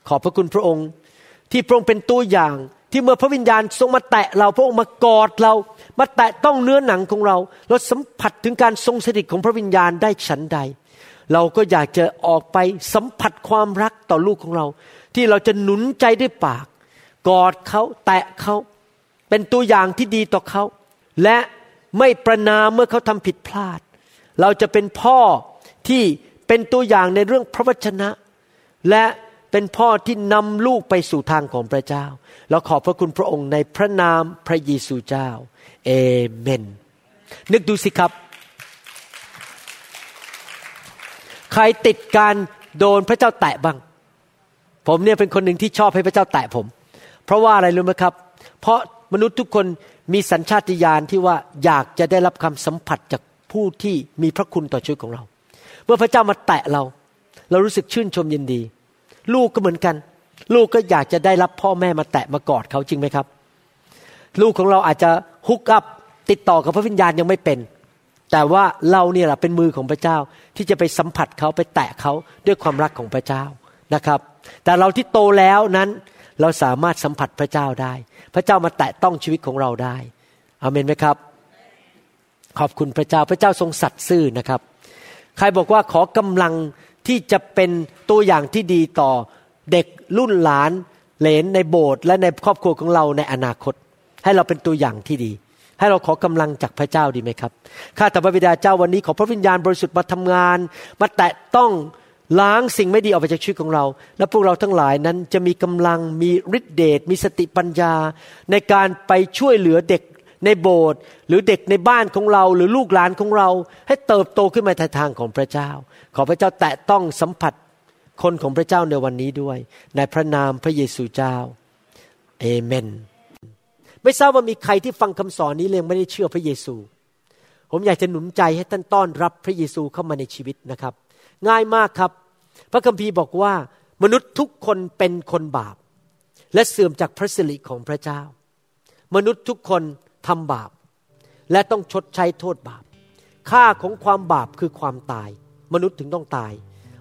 ขอบพระคุณพระองค์ ที่พระองค์เป็นตัวอย่างที่เมื่อพระวิญญาณทรงมาแตะเราพระองค์มากอดเรา มาแตะต้องเนื้อหนังของเรา เราสัมผัสถึงการทรงสถิตของพระวิญญาณได้ฉันใด เราก็อยากจะออกไปสัมผัสความรักต่อลูกของเรา ที่เราจะหนุนใจด้วยปาก กอดเขาแตะเขาเป็นตัวอย่างที่ดีต่อเขา และไม่ประนามเมื่อเขาทำผิดพลาด เราจะเป็นพ่อ ที่เป็นตัวอย่างในเรื่องพระวจนะ และเป็นพ่อที่นำลูกไปสู่ทางของพระเจ้า เราขอบพระคุณพระองค์ในพระนามพระเยซูเจ้า เอเมน นึกดูสิครับ ใครติดการโดนพระเจ้าแตะบ้าง ผมเนี่ยเป็นคนหนึ่งที่ชอบให้พระเจ้าแตะผม เพราะว่าอะไรรู้ไหมครับ เพราะมนุษย์ทุกคนมีสัญชาติญาณที่ว่าอยากจะได้รับคำสัมผัสจากผู้ที่มีพระคุณต่อชีวิตของเรา เมื่อพระเจ้ามาแตะเรา เรารู้สึกชื่นชมยินดี ลูกก็เหมือนกัน ลูกก็อยากจะได้รับพ่อแม่มาแตะมากอดเขาจริงไหมครับ ลูกของเราอาจจะฮุกอัพติดต่อกับพระวิญญาณยังไม่เป็น แต่ว่าเราเนี่ยแหละเป็นมือของพระเจ้าที่จะไปสัมผัสเขาไปแตะเขาด้วยความรักของพระเจ้านะครับ แต่เราที่โตแล้วนั้นเราสามารถสัมผัสพระเจ้าได้ พระเจ้ามาแตะต้องชีวิตของเราได้อเมนไหมครับ ขอบคุณพระเจ้าพระเจ้าทรงสัตย์ซื่อนะครับ ใครบอกว่าขอกำลังที่จะเป็นตัวอย่างที่ดีต่อเด็กรุ่นหลานเหลนในโบสถ์และในครอบครัวของเราในอนาคต ให้เราเป็นตัวอย่างที่ดี ให้เราขอกำลังจากพระเจ้าดีไหมครับข้าแต่พระบิดาเจ้าวันนี้ขอพระวิญญาณบริสุทธิ์มาทำงาน มาแตะต้องล้างสิ่งไม่ดีออกไปจากชีวิตของเรา และพวกเราทั้งหลายนั้นจะมีกำลังมีฤทธิเดชมีสติปัญญา ในการไปช่วยเหลือเด็ก ในโบสถ์หรือเด็กในบ้านของเรา หรือลูกหลานของเรา ให้เติบโตขึ้นมาในทางของพระเจ้า ขอพระเจ้าแตะต้องสัมผัสคนของพระเจ้าในวันนี้ด้วย ในพระนามพระเยซูเจ้าเอเมน ไม่ทราบว่ามีใครที่ฟังคำสอนนี้เลยไม่ได้เชื่อพระเยซู ผมอยากจะหนุนใจให้ท่านต้อนรับพระเยซูเข้ามาในชีวิตนะครับ ง่ายมากครับ พระคัมภีร์บอกว่ามนุษย์ทุกคนเป็นคนบาป และเสื่อมจากพระสิริของพระเจ้า มนุษย์ทุกคน ทำบาป และต้องชดใช้โทษบาป ค่าของความบาปคือความตาย มนุษย์ถึงต้องตาย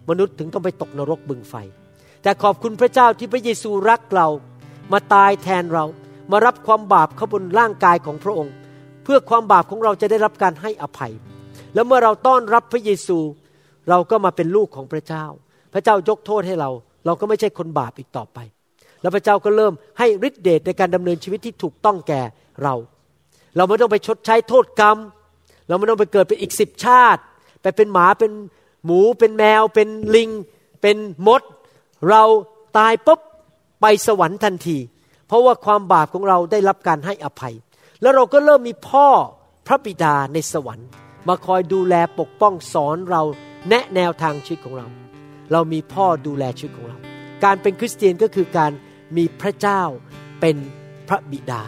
มนุษย์ถึงต้องไปตกนรกบึงไฟ แต่ขอบคุณพระเจ้าที่พระเยซูรักเรา มาตายแทนเรา มารับความบาปเข้าบนร่างกายของพระองค์ เพื่อความบาปของเราจะได้รับการให้อภัย แล้วเมื่อเราต้อนรับพระเยซู เราก็มาเป็นลูกของพระเจ้า พระเจ้ายกโทษให้เรา เราก็ไม่ใช่คนบาปอีกต่อไปแล้วพระเจ้าก็เริ่มให้ฤทธิเดชในการดำเนินชีวิตที่ถูกต้องแก่เรา เราไม่ต้องไปชดใช้โทษกรรม เราไม่ต้องไปเกิดเป็นอีกสิบชาติ ไปเป็นหมาเป็นหมูเป็นแมว เป็นลิง เป็นมด เราตายปุ๊บไปสวรรค์ทันที เพราะว่าความบาปของเราได้รับการให้อภัย แล้วเราก็เริ่มมีพ่อพระบิดาในสวรรค์ มาคอยดูแลปกป้องสอนเราแนะแนวทางชีวิตของเรา เรามีพ่อดูแลชีวิตของเรา การเป็นคริสเตียนก็คือการมีพระเจ้าเป็นพระบิดา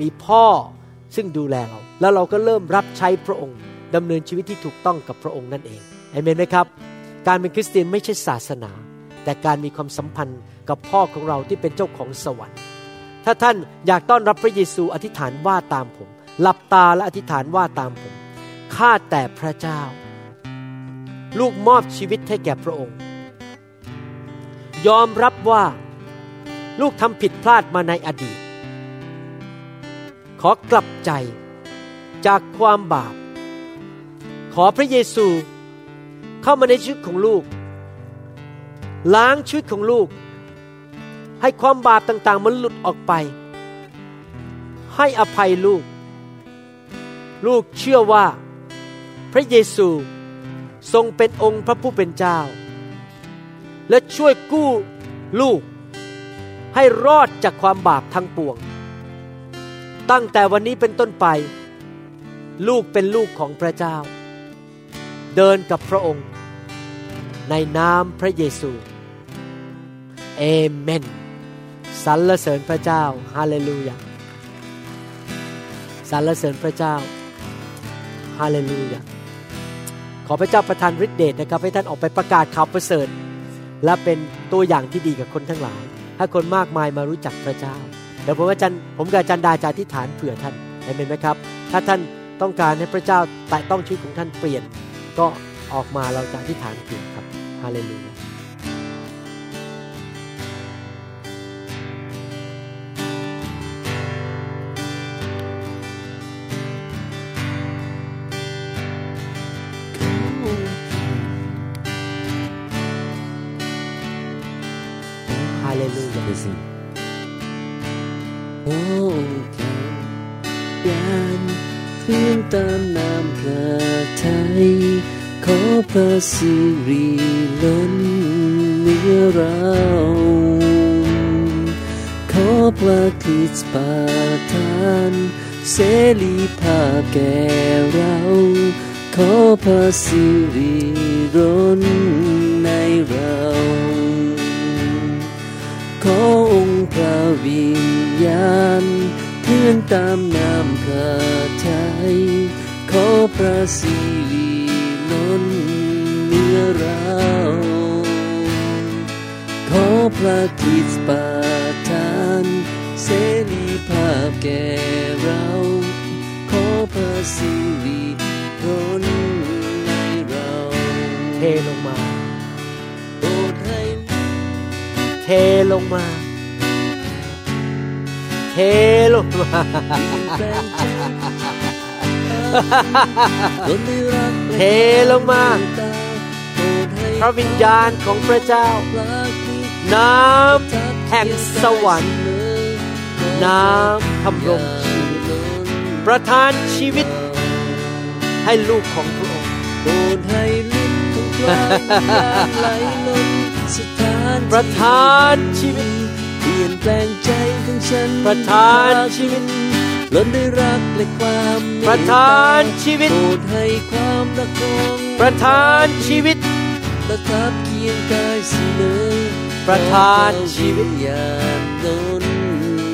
มีพ่อ ซึ่งดูแลเรา แล้วเราก็เริ่มรับใช้พระองค์ดำเนินชีวิตที่ถูกต้องกับพระองค์นั่นเองเอเมนไหมครับ การเป็นคริสเตียนไม่ใช่ศาสนา แต่การมีความสัมพันธ์กับพ่อของเราที่เป็นเจ้าของสวรรค์ ถ้าท่านอยากต้อนรับพระเยซูอธิษฐานว่าตามผม หลับตาและอธิษฐานว่าตามผม ข้าแต่พระเจ้า ลูกมอบชีวิตให้แก่พระองค์ ยอมรับว่าลูกทำผิดพลาดมาในอดีต ขอกลับใจจากความบาป ขอพระเยซูเข้ามาในชีวิตของลูก ล้างชีวิตของลูก ให้ความบาปต่างๆ มันหลุดออกไป ให้อภัยลูก ลูกเชื่อว่า พระเยซูทรงเป็นองค์พระผู้เป็นเจ้า และช่วยกู้ลูกให้รอดจากความบาปทั้งปวง ตั้งแต่วันนี้เป็นต้นไป ลูกเป็นลูกของพระเจ้า เดินกับพระองค์ ในนามพระเยซูเอเมนสรรเสริญพระเจ้าฮาเลลูยาสรรเสริญพระเจ้าฮาเลลูยาขอพระเจ้าประทานฤทธิเดชนะครับให้ท่านออกไปประกาศข่าวประเสริฐ และเป็นตัวอย่างที่ดีกับคนทั้งหลาย ให้คนมากมายมารู้จักพระเจ้า ดี๋ยวผมอาจารย์ผมกับอาจารย์ดาจะอธิษฐานเผื่อท่านเห็นไหมครับ ถ้าท่านต้องการให้พระเจ้าแตะต้องชีวิตของท่านเปลี่ยน ก็ออกมาเราจะอธิษฐานเผื่อครับฮาเลลูยา สิริล้นเนือเราขอพระคริสต์ประทานเสรีภาพแก่เราขอพระสิริล้นในเราขอองค์พระวิญญาณเคลื่อนตามน้ำพระทัยขอพระสิริ เหนือเราขอพระคริสต์ประทานเสรีภาพแก่เรา ขอพระสิริล้นในเราเทลงมาโปรดให้เทลงมาเทลงมาแปลงใจจนได้รักเทลงมา พระวิญญาณของพระเจ้า น้ำแห่งสวรรค์ น้ำทำรงชีวิตประทานชีวิต ให้ลูกของพระองค์โปรดให้ลิ้นของพระวิญญาณไหลล้นสถานประทานชีวิตเปลี่ยนแปลงใจของฉันประทานชีวิตล้นด้วยรักและความเมตตประทานชีวิตโปรดให้ความรักของประทานชีวิต ประทับเคียงกายเสมอประทานชีวิตขอพระญาณล้น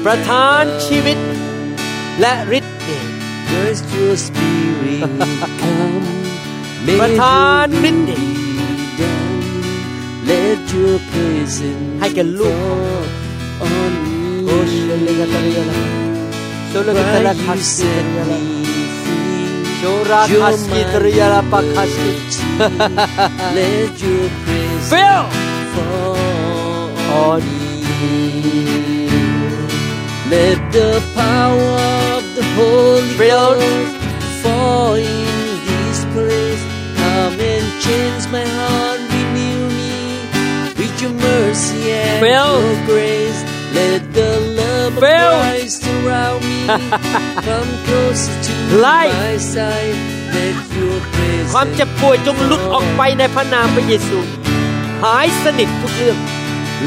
ประทานชีวิต และฤทธิ์เดช Let your spirit come ประทานฤทธิ์เดช Let your presence ให้แก่ลูก fall on me โอเชลกาตาเรียลาโชลกาตาลา Why คั you สติ set เรียลา me free โชราคัสกิตเรียลาปาคัสติ Let your presence Fill fall on me Let the power of the Holy Fill Ghost fall in this place. Come and change my heart, renew me With your mercy and Fill. your grace. Let the love of Fill. Christ surround me Come closer to Life. my side Let your presence ความเจ็บป่วยจงหลุดออกไปในพระนามพระเยซูหายสนิททุกเรื่อง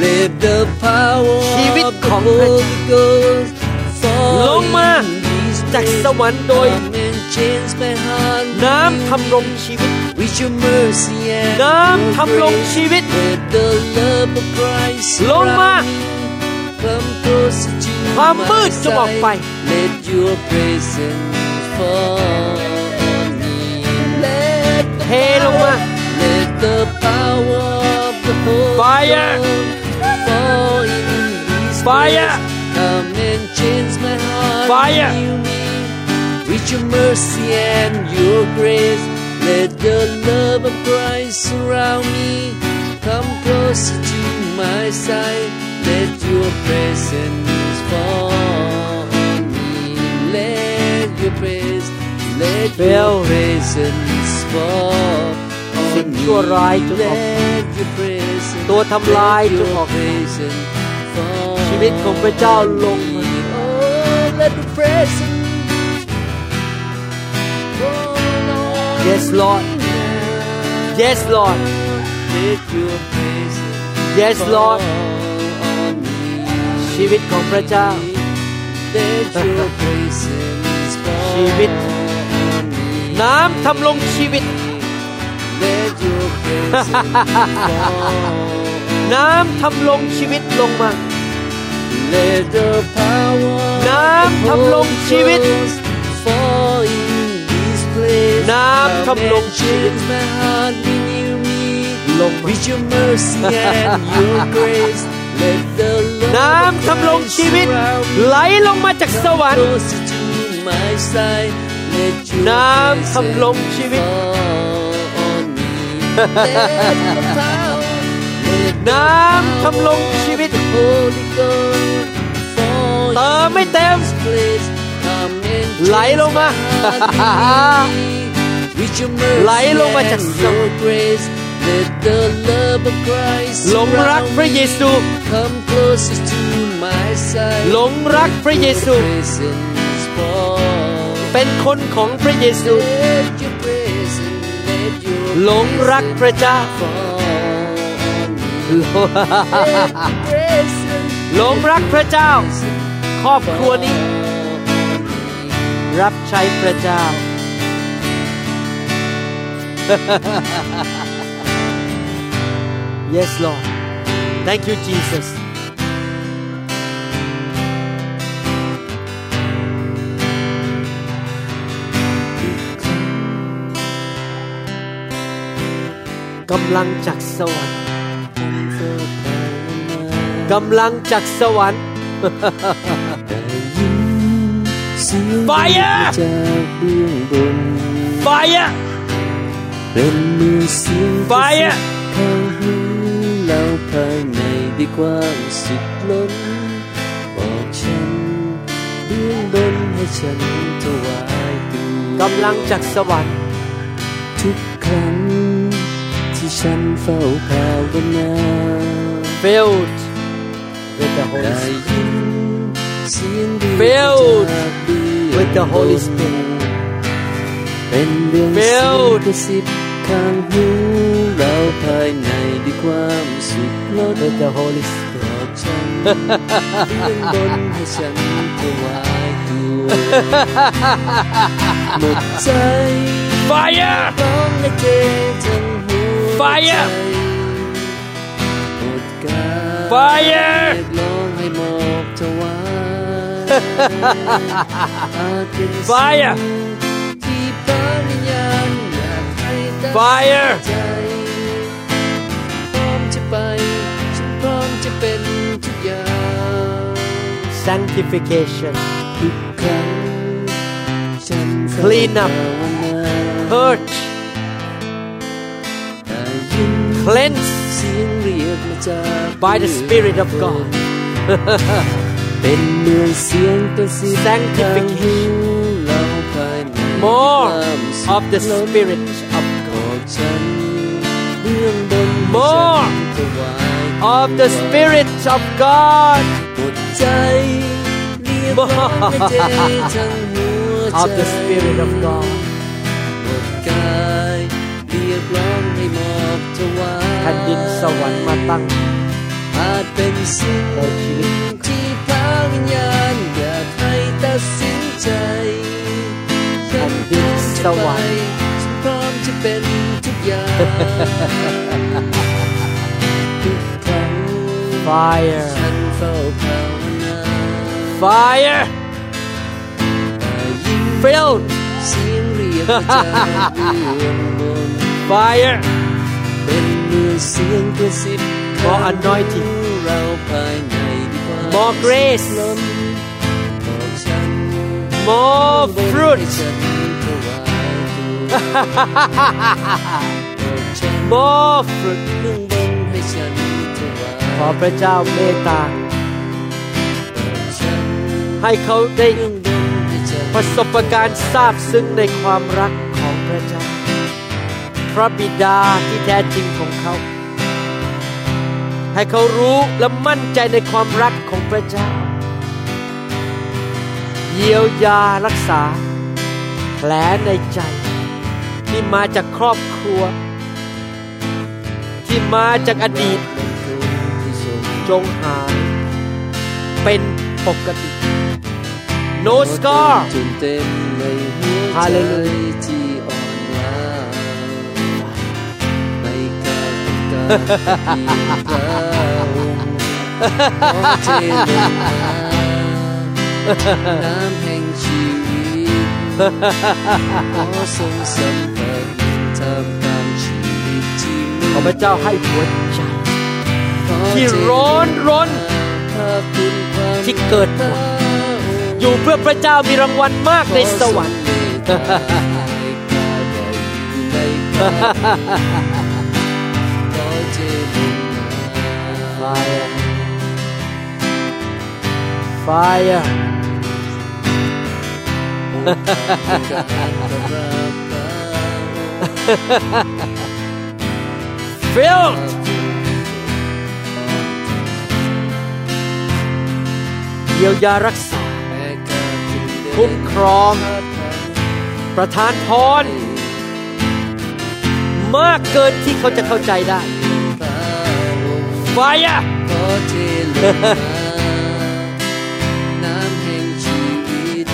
Let the power ชีวิต of ข the องพระ Holy Ghost ล fall งมา in this จาก place. สวรรค์โดย Come and change my heart น้ำทำรงชีวิต with your mercy and น้ your ำทำรง grace. ชีวิต Let the love of Christ ลงมา surround me. Come closer to ความมืด my จงออกไป side. Let your presence fall on me. Let the เทลงมา Let the power of the Holy Fire. Ghost fall in this Fire. place. Come and change my heart. Fire. renew me With your mercy and your grace. Let the love of Christ surround me. Come closer to my side. Let your presence fall on me. Let your praise, let Fill. your presence fall สิ่ on ง me. ชั่วร้ายจงออก Let your presence, ตัวทำลาย let จง your ออกไป presence fall ชีวิตของพระเจ้าลงมา Oh, let the presence fall on Yes Lord me. Yes Lord Let your presence Yes Lord fall on me. ชีวิตของพระเจ้า ชีวิต น้ำทำลงชีวิต น้ำทำลงชีวิตลงมา น้ำทำลงชีวิต น้ำทำลงชีวิตลง With your mercy and your let the น้ำทำลงชีวิต ไหลลงมาจากสวรรค์ น้ำทำลงชีวิต น้ำทำลงชีวิตเติมไม่เต็ม ไหลลงมา ไหลลงมาจากสวรรค์ grace, let the love of Christ หลงรักพระเยซู come closer to my side. หลงรักพระเยซู Presence fall. เป็นคนของพระเยซู Let your presence, let your หลงรักพระเจ้า fall on me. Let your presence, หลงรักพระเจ้า ครอบครัวนี้ รับใช้พระเจ้า Yes, Lord. Thank you, Jesus. Cầm lăng chặt sâu anh Cầm lăng chặt sâu anh Fire! Fire! Fire! ซิบข้างหูเราภายในด้วยความสุขล้นบอกฉันเบื้องบนให้ฉันถวายตัวกำลังจากสวรรค์ ทุกครั้งที่ฉันเฝ้าภาวนา filled with the Holy ได้ Spirit ยินเสียงเรียก Filled จากเบื้อง with the Holy บน Spirit เป็นเรื่องเสียง Filled กระซิบข้างหู Bao thời ngày đi qua một sụp lối Tôi theo hồ lý sử hợp chân Đi lên bốn hồ chân happened to you? Sanctification. Clean up. Purge. Cleanse. By the Spirit of God. Sanctification. More of the Spirit of God. More of the Spirit of God หมดใจเรียกร้องให้เททั้งหัวใจ of the Spirit of God หมดกายเรียกร้องให้มอบถวายแผ่นดินสวรรค์มาตั้งอาจเป็นสิ่งในชีวิตที่พระวิญญาณอยากให้ตัดสินใจแผ่นดินสวรรค์ฉันพร้อมจะเป็นทุกอย่างทุกครั้ง fire ฉันเฝ้าภาวนา fire ได้ยิน filled เสียงเรียกมาจากเบื้องบน fire เป็นเหมือนเสียงกระซิบ More anointing เราภายในดีกว่า More grace ล้นบอกฉัน more ให้ fruit ฉันถวายตัวบอกฉัน more fruit ขอพระเจ้าเมตตา ให้เขาได้เบื้องบประสบการณ์ทราบซึ้งในความรักของพระเจ้า พระบิดาที่แท้จริงของเขา ให้เขารู้และมั่นใจในความรักของพระเจ้า เยียวยารักษา แผลในใจ ที่มาจากครอบครัว ที่มาจากอดีต จงหายไปเป็นปกติ no scar จนเต็มในหัวใจ Hallelujah ที่อ่อนล้าไม่กล้าต้องการเพียงพระองค์ขอเทลงมาน้ำแห่งชีวิตขอทรงสัมผัสทำตามชีวิตที่มืขอพดระเจ้าให้หัวใจขอ ที่ร้อนร้นพระคุณความที่เกิดมาอยู่เพื่อพระเจ้ามีรางวัลมากในสวรรค์ Fire Fire Filled เยียวยารักษา คุ้มครอง ประทานพรมากเกินที่เขาจะเข้าใจได้ Fire ขอเทลงมาน้ำแห่งชีวิต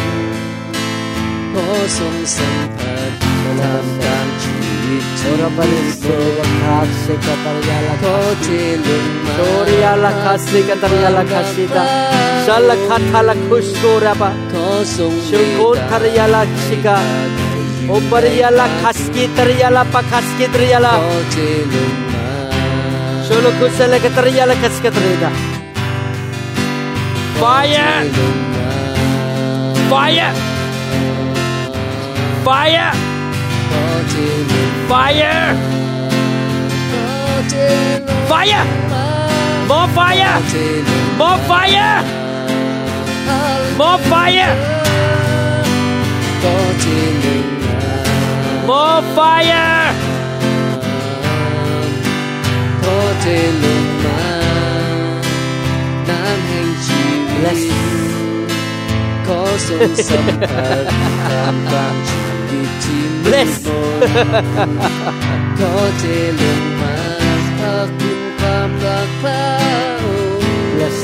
ขอทรงสัมผัสทำตามชีวิตที่มืดมนขอเทลงมา Gloria la casica taria la casita Shala katala kushkuraba ขอทรงเ Kusele Fire! Fire! Fire! Fire! Fire มา More fire เทลง More fire More fire ขอเทลงมา More fire ขอเทลงมาน้ำแห่งชีวิ Bless ตขอทรงสัมผัสตามกลางชีวิตที่มืด Bless มนขอเทลง มาพระคุณความรักพระองค์ Bless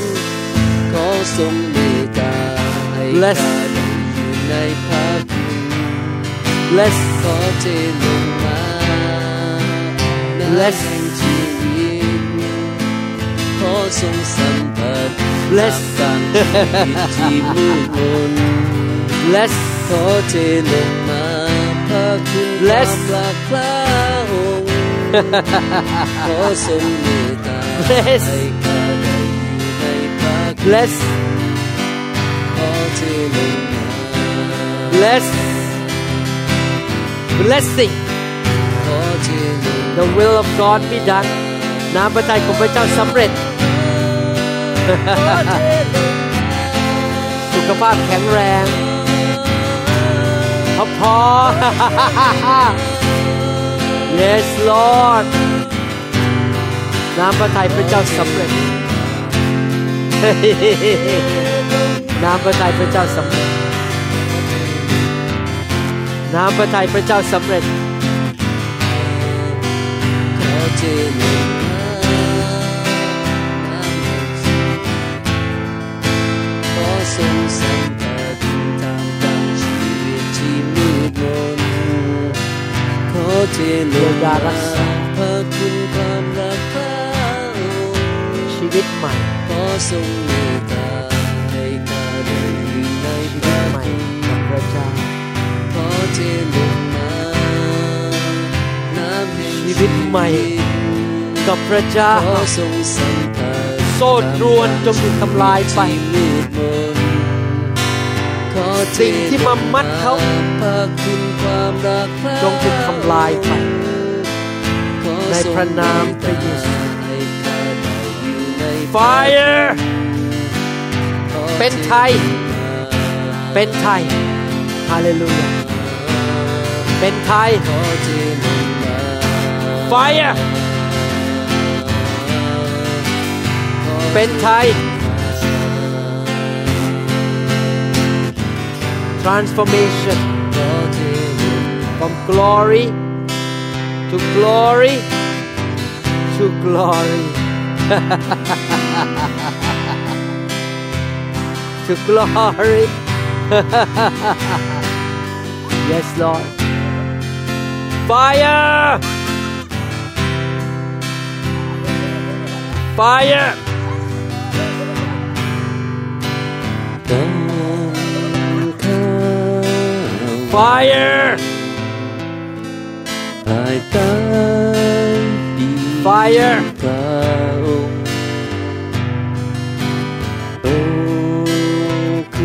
ขอทรงเมตตาให้ Bless ข้าได้อยู่ในพระคุณ Bless ขอเทลงมาน้ำ Bless แห่งชีวิตขอทรงสัมผัส Bless ตามชีวิตที่มืดมน Bless ขอเทลงมาพระคุณค Bless วามรักพระองค์ขอทรงเมตตา Bless ให้ข้าได้อยู่ในพระคุณ Bless ขอเลงมา Bless Blessing ขอเทลง The will of God be done น้ำพระทัยของพระเจ้าสำเร็จ สุขภาพแข็งแรงพอพอ Yes Lord น้ำพระทัยพระเจ้าสำเร็จ น้ำพระทัยพระเจ้าสำเร็จ น้ำพระทัยพระเจ้าสำเร็จขอเทลงมาน้ำแห่งชีวิตขอทรงสัมผัสตามกลางชีวิตที่มืดมนขอเทลงมาพระคุณความรักพ วิตใหม่ขอทรงเมตตาให้ข้าได้อยู่ในชีวิตใหม่กับพระเจ้าขอเทลงมาน้ำแห่งชีวิตใหม่กับพระเจ้าขอทรงสัมผัสโซ่ตรวนจงถูกทำลายไปสิ่งที่มามัดเขาจงถูกทำลายไปในพระนามพระเยซู Fire เป็นไทย เป็นไทย ฮาเลลูยา เป็นไทยขอเทลงมา Fire เป็นไทย transformation from glory to glory to glory to glory. yes, Lord. Fire! Fire! ตั้งข้าว Fire! ภายใต้ปี Fire!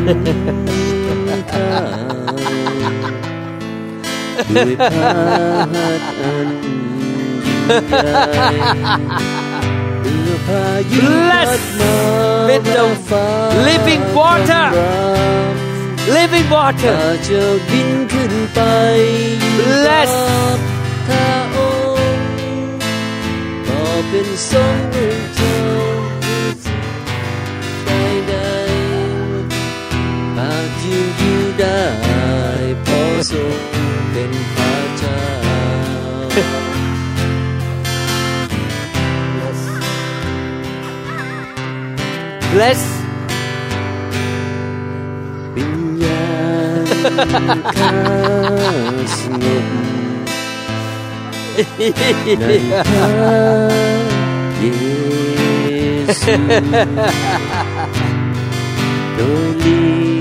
ด้วยพระหัตถ์อันยิ่งใหญ่เมื่อพายุพัด Bless มา with the ฟ้า living water รำ Living ข้า water. เจะบินขึ้นไป Bless กับข้าองค์ก็เป็นสมเด็จเจ้าใด ได้เพราะทรงเป็นพระเจ้า Bless. วิญญาณข้าสงบในพระเยซูโดยลี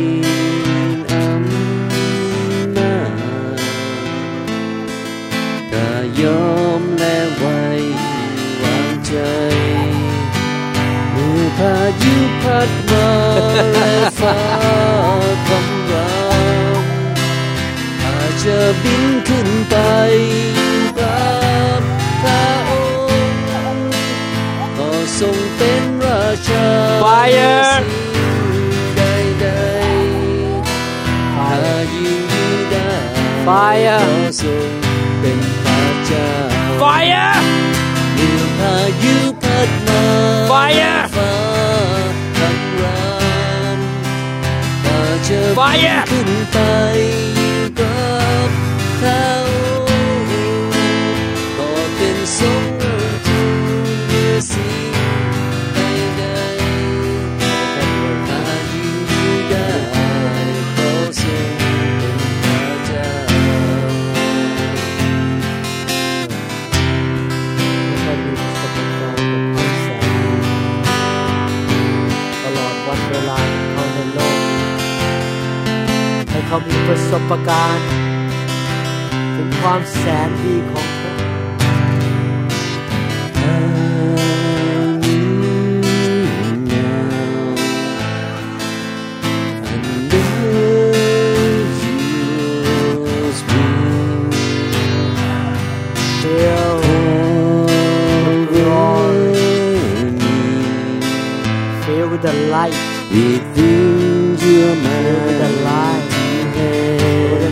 ยอมและไว้วางใจเมื่อพายุพัดมาและฟ้าคำรามอาจจะบินขึ้นไปอยู่กับพระองค์ก็ทรงเป็นราชา Fire ใดๆถ้ายืนอยู่ได้ Fire ก็ทรงเป็น Fire! เมื่อพายุพัดมา Fire ฟ้าคำรามถ้าจะ Fire ขึ้นไปอยู่กับเขาก็เป็นสงฆ์เมื่อสิ่ง เขามีประสบการณ์ถึงความแสนดีของพระองค์ Fill fill with the light Within your fill with the light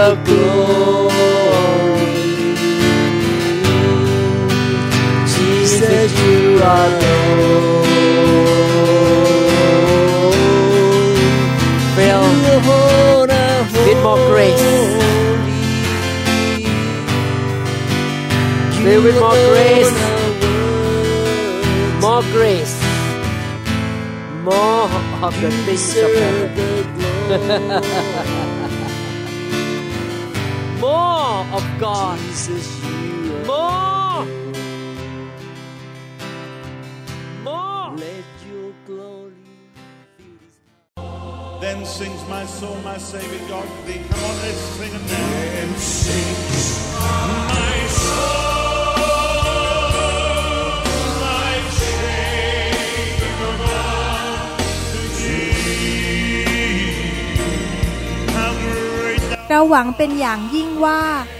deserve the glory. Jesus, you are Lord. Phil, You alone are With more grace. holy. Fill with more You grace. alone are worthy. more grace, more of the things of heaven, of God, more, more. Then sings my soul, my Savior God to thee. Come on, let's sing it now. Then sings my soul, my Savior God to thee. How great thou เราหวังเป็นอย่างยิ่งว่าค